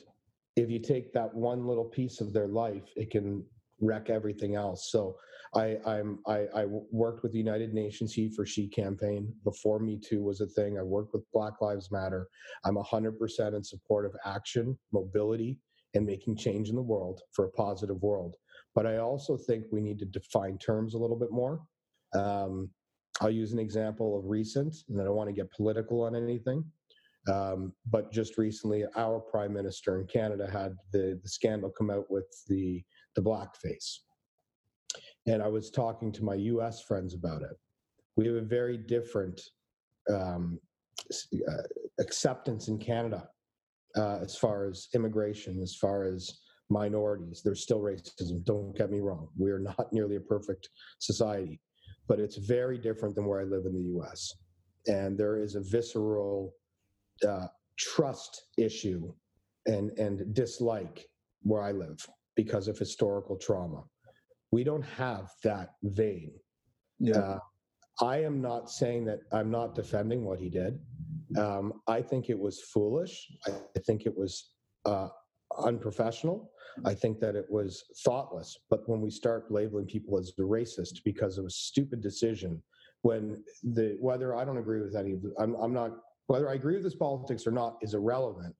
if you take that one little piece of their life, it can wreck everything else. So I, I'm I, I worked with the United Nations He for She campaign before Me Too was a thing. I worked with Black Lives Matter. I'm 100% in support of action, mobility, and making change in the world for a positive world. But I also think we need to define terms a little bit more. Um, I'll use an example of recent, and I don't want to get political on anything. Um, but just recently, our prime minister in Canada had the, the scandal come out with the the blackface, and I was talking to my U.S. friends about it. We have a very different um, uh, acceptance in Canada uh, as far as immigration, as far as minorities. There's still racism. Don't get me wrong. We are not *laughs* nearly a perfect society, but it's very different than where I live in the U.S. And there is a visceral uh, trust issue and and dislike where I live because of historical trauma. We don't have that vein. Yeah. Uh, I am not saying that I'm not defending what he did. Um, I think it was foolish. I, think it was uh, unprofessional. I think that it was thoughtless. But when we start labeling people as the racist because of a stupid decision, when the whether I don't agree with any of I'm, I'm not whether I agree with his politics or not is irrelevant.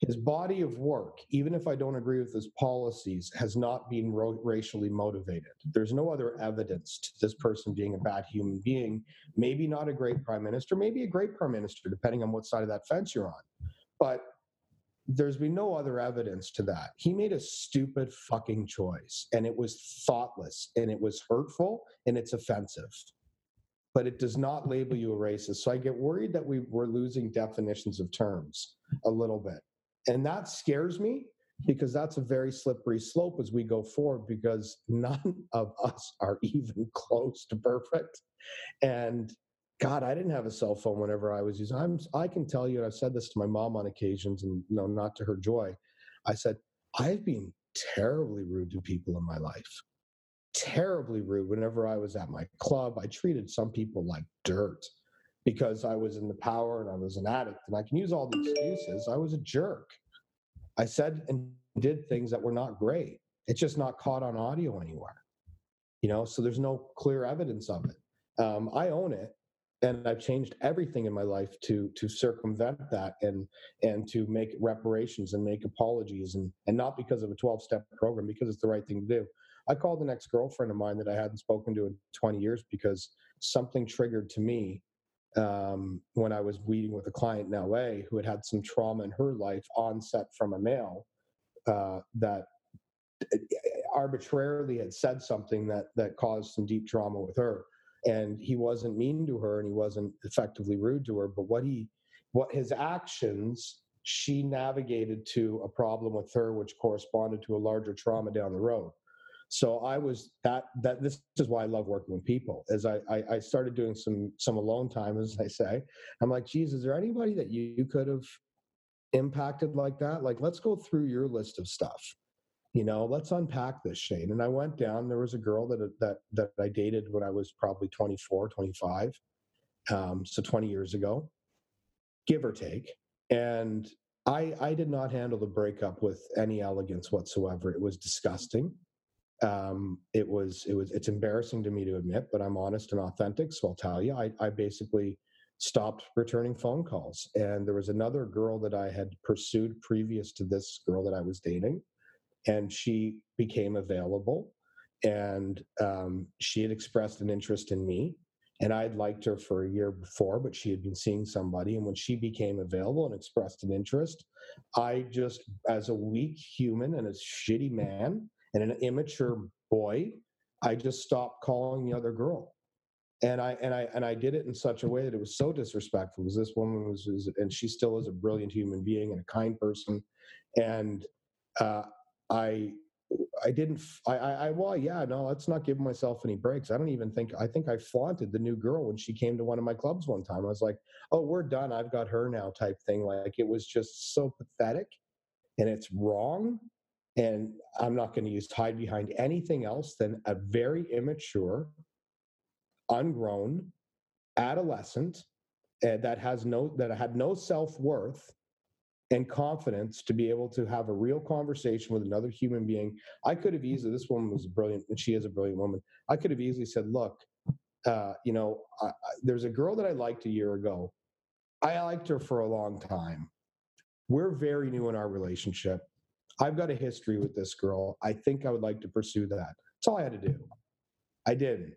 His body of work, even if I don't agree with his policies, has not been ro- racially motivated. There's no other evidence to this person being a bad human being. Maybe not a great prime minister, maybe a great prime minister, depending on what side of that fence you're on. But there's been no other evidence to that. He made a stupid fucking choice, and it was thoughtless, and it was hurtful, and it's offensive but it does not label you a racist. So I get worried that we, we're losing definitions of terms a little bit. And that scares me because that's a very slippery slope as we go forward because none of us are *laughs* even close to perfect. And God, I didn't have a cell phone whenever I was using. I'm, I can tell you, and I've said this to my mom on occasions, and no, not to her joy. I said I've been terribly rude to people in my life terribly rude whenever I was at my club. I treated some people like dirt because I was in the power and I was an addict. And I can use all the excuses. I was a jerk. I said and did things that were not great. It's just not caught on audio anywhere. You know, so there's no clear evidence of it. Um, I own it and I've changed everything in my life to to circumvent that and and to make reparations and make apologies and and not because of a 12 step program because it's the right thing to do. I called an ex girlfriend of mine that I hadn't spoken to in 20 years because something triggered to me um, when I was meeting with a client in LA who had had some trauma in her life onset from a male uh, that uh, arbitrarily had said something that that caused some deep trauma with her. And he wasn't mean to her and he wasn't effectively rude to her but what he what his actions she navigated to a problem with her which corresponded to a larger trauma down the road so i was that that this is why i love working with people as I, I i, started doing some some alone time as i say. I'm like geez is there anybody that you, you could have impacted like that? Like let's go through your list of stuff. You know let's unpack this shane and i went down there was a girl that that that i dated when i was probably 24 25 um, so 20 years ago give or take. And i i did not handle the breakup with any elegance whatsoever. It was disgusting um, it was it was it's embarrassing to me to admit, but I'm honest and authentic, so I'll tell you. I, I basically stopped returning phone calls, and there was another girl that I had pursued previous to this girl that I was dating, and she became available, and um, she had expressed an interest in me, and I'd liked her for a year before, but she had been seeing somebody, and when she became available and expressed an interest, I just, as a weak human and a shitty man and an immature boy, I just stopped calling the other girl. And I and I and I did it in such a way that it was so disrespectful because this woman was, was and she still is a brilliant human being and a kind person, and uh, I I didn't. I, I, I, well, yeah, no, let's not give myself any breaks. I don't even think. I think I flaunted the new girl when she came to one of my clubs one time. I was like, "Oh, we're done. I've got her now," type thing. Like it was just so pathetic, and it's wrong. And I'm not going to use hide behind anything else than a very immature, ungrown adolescent uh, that has no that had no self worth and confidence to be able to have a real conversation with another human being. I could have easily, this woman was brilliant, and she is a brilliant woman. I could have easily said, Look, uh, you know, I, I, there's a girl that I liked a year ago. I liked her for a long time. We're very new in our relationship. I've got a history with this girl. I think I would like to pursue that. That's all I had to do. I didn't.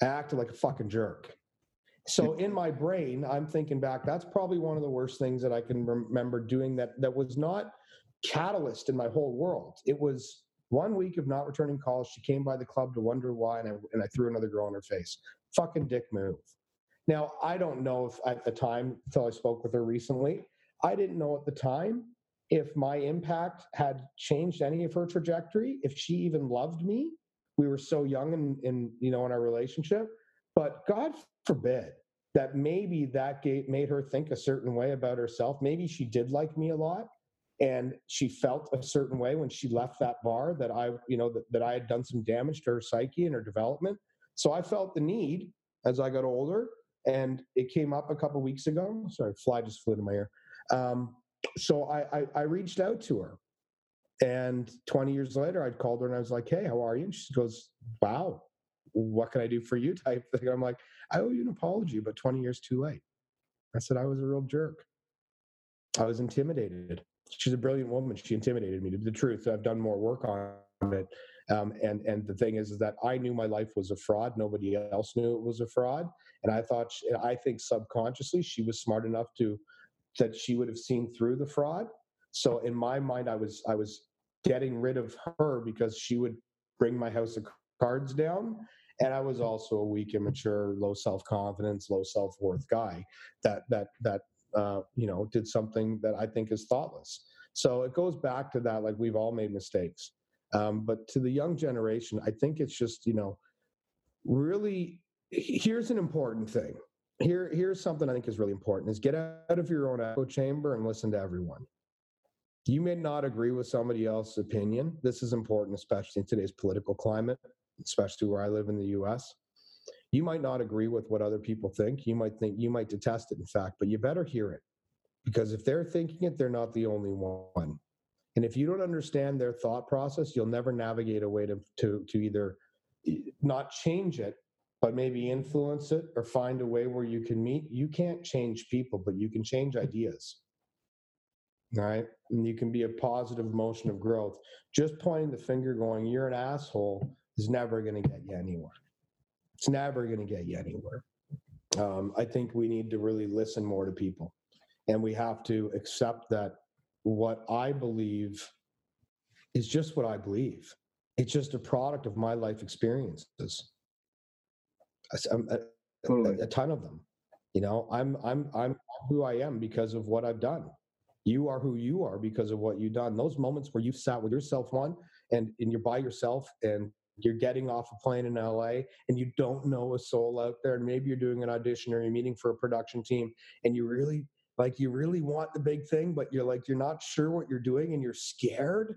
I acted like a fucking jerk. So in my brain, I'm thinking back. That's probably one of the worst things that I can remember doing. That that was not catalyst in my whole world. It was one week of not returning calls. She came by the club to wonder why, and I, and I threw another girl in her face. Fucking dick move. Now I don't know if at the time, until I spoke with her recently, I didn't know at the time if my impact had changed any of her trajectory. If she even loved me. We were so young in, in you know in our relationship but God forbid that maybe that gate made her think a certain way about herself. Maybe she did like me a lot and she felt a certain way when she left that bar that I, you know, that, that I had done some damage to her psyche and her development. So I felt the need as I got older and it came up a couple weeks ago. Sorry, fly just flew to my ear. Um, so I, I, I reached out to her and 20 years later, I'd called her and I was like, Hey, how are you? And she goes, Wow, what can I do for you *laughs* type thing. I'm like, I owe you an apology, but 20 years too late. I said, I was a real jerk. I was intimidated. She's a brilliant woman. She intimidated me. To the truth, I've done more work on it. Um, and and the thing is, is that I knew my life was a fraud. Nobody else knew it was a fraud. And I thought, she, I think subconsciously, she was smart enough to that she would have seen through the fraud. So in my mind, I was I was getting rid of her because she would bring my house of cards down and I was also a weak, immature, low self confidence, low self worth guy that that that uh, you know did something that I think is thoughtless. So it goes back to that, like we've all made mistakes. Um, but to the young generation, I think it's just you know really here's an important thing. Here here's something I think is really important: is get out of your own echo chamber and listen to everyone. You may not agree with somebody else's opinion. This is important, especially in today's political climate especially where I live in the US. You might not agree with what other people think. You might think you might detest it, in fact, but you better hear it because if they're thinking it, they're not the only one. And if you don't understand their thought process, you'll never navigate a way to, to, to either eh, not change it, but maybe influence it or find a way where you can meet. You can't change people, but you can change ideas. Right? And you can be a positive motion of growth. Just pointing the finger, going, You're an asshole, is never going to get you anywhere. It's never going to get you anywhere. Um, I think we need to really listen more to people. And we have to accept that what I believe is just what I believe. It's just a product of my life experiences. Um, a, a, totally. a, a ton of them. You know, I'm I'm I'm who I am because of what I've done. You are who you are because of what you've done. Those moments where you've sat with yourself one and, and you're by yourself and you're getting off a plane in LA and you don't know a soul out there, and maybe you're doing an audition or you're meeting for a production team, and you really like you really want the big thing, but you're like you're not sure what you're doing and you're scared.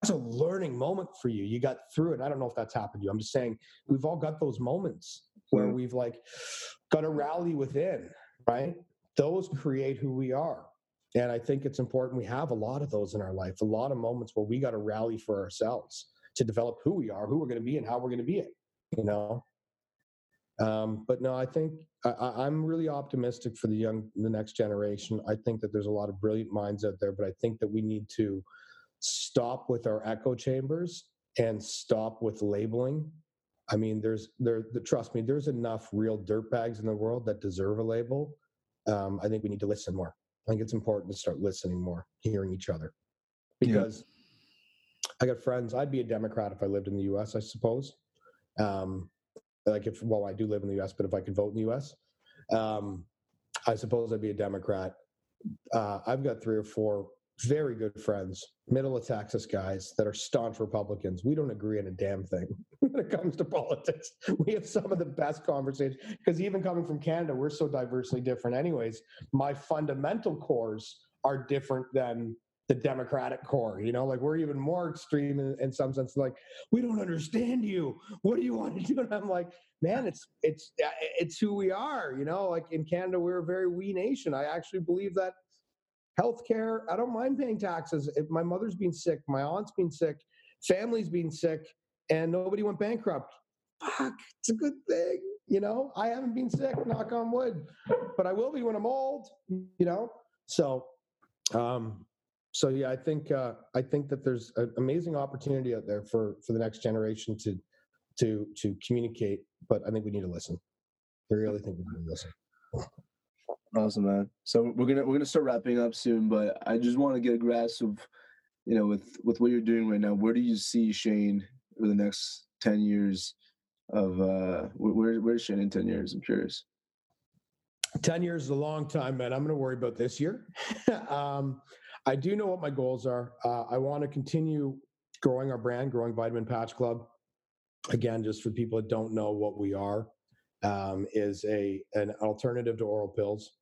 That's a learning moment for you. You got through it. I don't know if that's happened to you. I'm just saying we've all got those moments where mm-hmm. we've like got to rally within, right? Those create who we are. And I think it's important we have a lot of those in our life, a lot of moments where we got to rally for ourselves to develop who we are, who we're going to be, and how we're going to be it. You know. Um, but no, I think I, am really optimistic for the young, the next generation. I think that there's a lot of brilliant minds out there, but I think that we need to stop with our echo chambers and stop with labeling. I mean, there's there. The, trust me, there's enough real dirtbags in the world that deserve a label. Um, I think we need to listen more. I think it's important to start listening more, hearing each other, because. Yeah I got friends. I'd be a Democrat if I lived in the U.S. I suppose. Um, like if well, I do live in the U.S., but if I could vote in the U.S., um, I suppose I'd be a Democrat. Uh, I've got three or four very good friends, middle of Texas guys that are staunch Republicans. We don't agree on a damn thing *laughs* when it comes to politics. *laughs* We have some of the best conversations because even coming from Canada, we're so diversely different, anyways. My fundamental cores are different than the Democratic core. You know, like we're even more extreme in, in, some sense. Like, we don't understand you. What do you want to *laughs* do? And I'm like, man, it's it's it's who we are. You know, like in Canada, we're a very we nation. I actually believe that healthcare. I don't mind paying taxes. If my mother's been sick, my aunt's been sick, family's been sick, and nobody went bankrupt. Fuck, it's a good thing. You know, I haven't been sick, knock on wood, but I will be when I'm old. You know, so um, so yeah, I think uh, I think that there's an amazing opportunity out there for for the next generation to to to communicate, but I think we need to listen. I really think we need to listen. Awesome, man. So we're gonna we're gonna start wrapping up soon, but I just want to get a grasp of, you know, with with what you're doing right now. Where do you see Shane over the next ten years? Of uh, where where's Shane in ten years? I'm curious. 10 years is a long time, man. I'm going to worry about this year. *laughs* um, I do know what my goals are. Uh, I want to continue growing our brand, growing Vitamin Patch Club. Again, just for people that don't know what we are, um, is a an alternative to oral pills.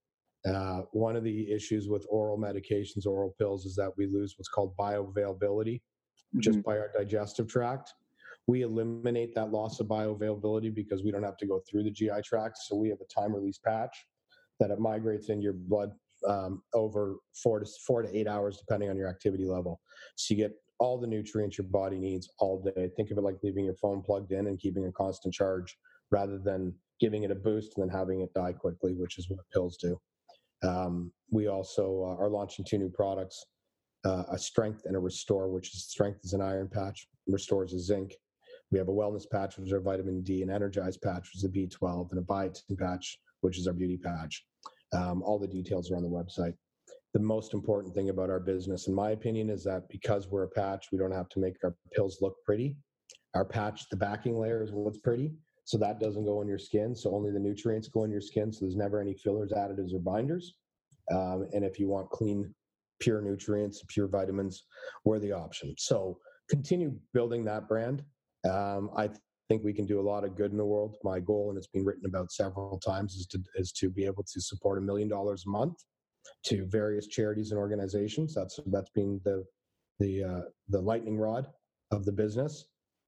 Uh, one of the issues with oral medications, oral pills, is that we lose what's called bioavailability mm-hmm. just by our digestive tract. We eliminate that loss of bioavailability because we don't have to go through the GI tract. So we have a time release patch that it migrates in your blood um, over four to four to eight hours, depending on your activity level. So you get all the nutrients your body needs all day. Think of it like leaving your phone plugged in and keeping a constant charge rather than giving it a boost and then having it die quickly, which is what pills do. Um, we also uh, are launching two new products uh, a strength and a restore, which is strength is an iron patch, restores a zinc. We have a wellness patch, which is our vitamin D, an energized patch, which is a B12, and a biotin patch, which is our beauty patch. Um, all the details are on the website. The most important thing about our business, in my opinion, is that because we're a patch, we don't have to make our pills look pretty. Our patch, the backing layer is what's pretty. So that doesn't go in your skin. So only the nutrients go in your skin. So there's never any fillers, additives, or binders. Um, and if you want clean, pure nutrients, pure vitamins, we're the option. So continue building that brand. Um, I think we can do a lot of good in the world. My goal, and it's been written about several times, is to is to be able to support a million dollars a month to various charities and organizations. That's that's been the the uh, the lightning rod of the business.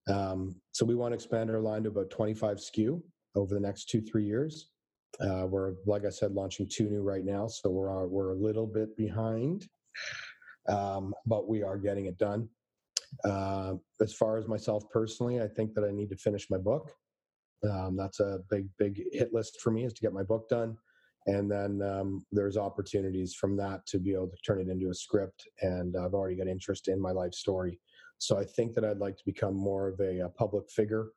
Um, so we want to expand our line to about 25 SKU over the next two three years. Uh, we're like I said, launching two new right now, so we're we're a little bit behind, um, but we are getting it done. Uh, as far as myself personally, I think that I need to finish my book. Um, that's a big, big hit list for me is to get my book done. And then um, there's opportunities from that to be able to turn it into a script. And I've already got interest in my life story. So I think that I'd like to become more of a, a public figure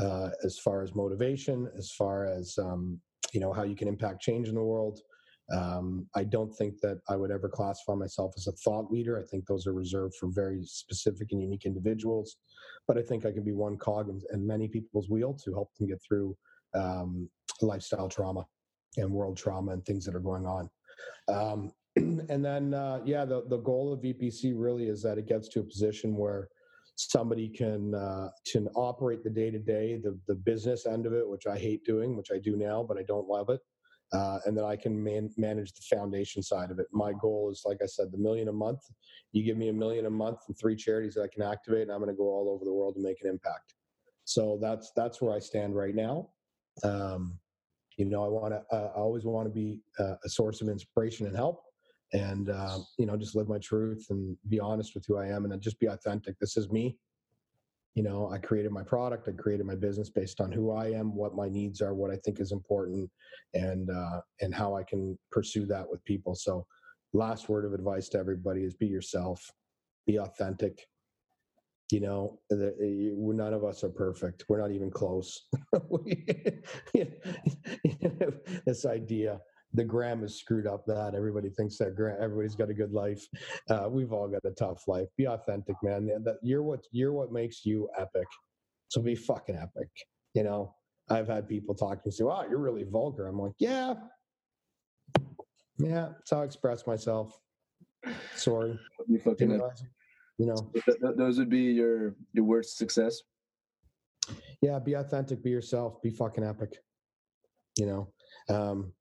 uh, as far as motivation, as far as um, you know how you can impact change in the world, um, I don't think that I would ever classify myself as a thought leader. I think those are reserved for very specific and unique individuals. But I think I can be one cog in, in many people's wheel to help them get through um, lifestyle trauma and world trauma and things that are going on. Um, *clears throat* and then, uh, yeah, the, the goal of VPC really is that it gets to a position where somebody can uh, can operate the day to day, the the business end of it, which I hate doing, which I do now, but I don't love it uh, and then I can man- manage the foundation side of it. My goal is, like I said, the million a month. You give me a million a month and three charities that I can activate, and I'm going to go all over the world and make an impact. So that's that's where I stand right now. Um, you know, I want to. Uh, I always want to be uh, a source of inspiration and help, and uh, you know, just live my truth and be honest with who I am, and just be authentic. This is me. You know i created my product i created my business based on who i am what my needs are what i think is important and uh, and how i can pursue that with people. So last word of advice to everybody is be yourself be authentic. You know none of us are perfect. We're not even close. *laughs* *laughs* *laughs* This idea the gram is screwed up that everybody thinks that gram, everybody's got a good life. Uh, we've all got a tough life. Be authentic, man. That you're what you're what makes you epic. So be fucking epic. You know, I've had people talk to me say, "Wow, you're really vulgar." I'm like, "Yeah, yeah, it's how I express myself." Sorry. You fucking you know. Those would be your your worst success. Yeah, be authentic, be yourself, be fucking epic. You know, um,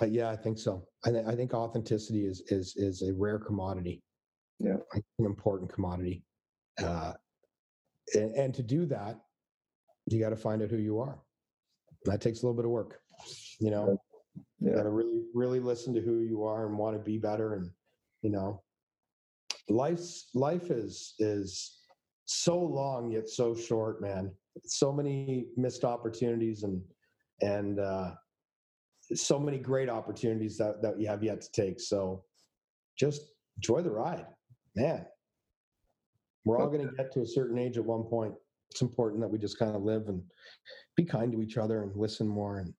I, yeah, I think so. I, th- I think authenticity is is is a rare commodity. Yeah, an important commodity. Uh, and, and to do that, you got to find out who you are. That takes a little bit of work. You know, yeah. you got to really really listen to who you are and want to be better. And you know, life's life is is so long yet so short, man. So many missed opportunities and and uh, so many great opportunities that, that you have yet to take. So just enjoy the ride, man. We're all going to get to a certain age at one point. It's important that we just kind of live and be kind to each other and listen more and,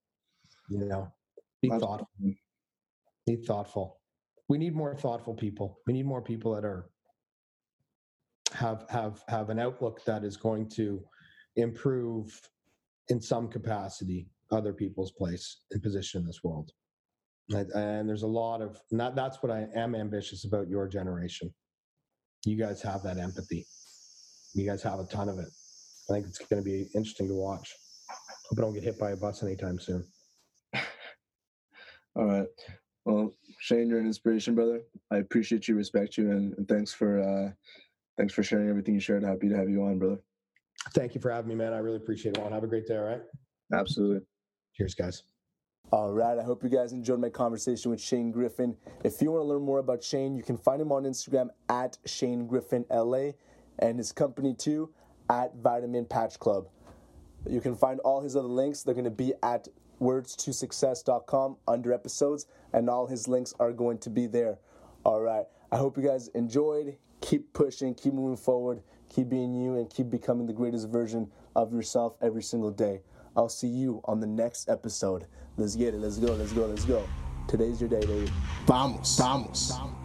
you know, be thoughtful. Be thoughtful. We need more thoughtful people. We need more people that are have have have an outlook that is going to improve in some capacity other people's place and position in this world. And there's a lot of that, that's what I am ambitious about your generation. You guys have that empathy. You guys have a ton of it. I think it's going to be interesting to watch. Hope I don't get hit by a bus anytime soon. *laughs* All right. Well, Shane, you're an inspiration, brother. I appreciate you, respect you, and, and thanks for uh, thanks for sharing everything you shared. Happy to have you on, brother. Thank you for having me, man. I really appreciate it. Have a great day. All right. Absolutely. Cheers, guys. All right. I hope you guys enjoyed my conversation with Shane Griffin. If you want to learn more about Shane, you can find him on Instagram at Shane Griffin LA and his company too at Vitamin Patch Club. You can find all his other links. They're going to be at wordstosuccess.com under episodes, and all his links are going to be there. All right. I hope you guys enjoyed. Keep pushing, keep moving forward, keep being you, and keep becoming the greatest version of yourself every single day. I'll see you on the next episode. Let's get it. Let's go. Let's go. Let's go. Today's your day, baby. Vamos. Vamos. Vamos.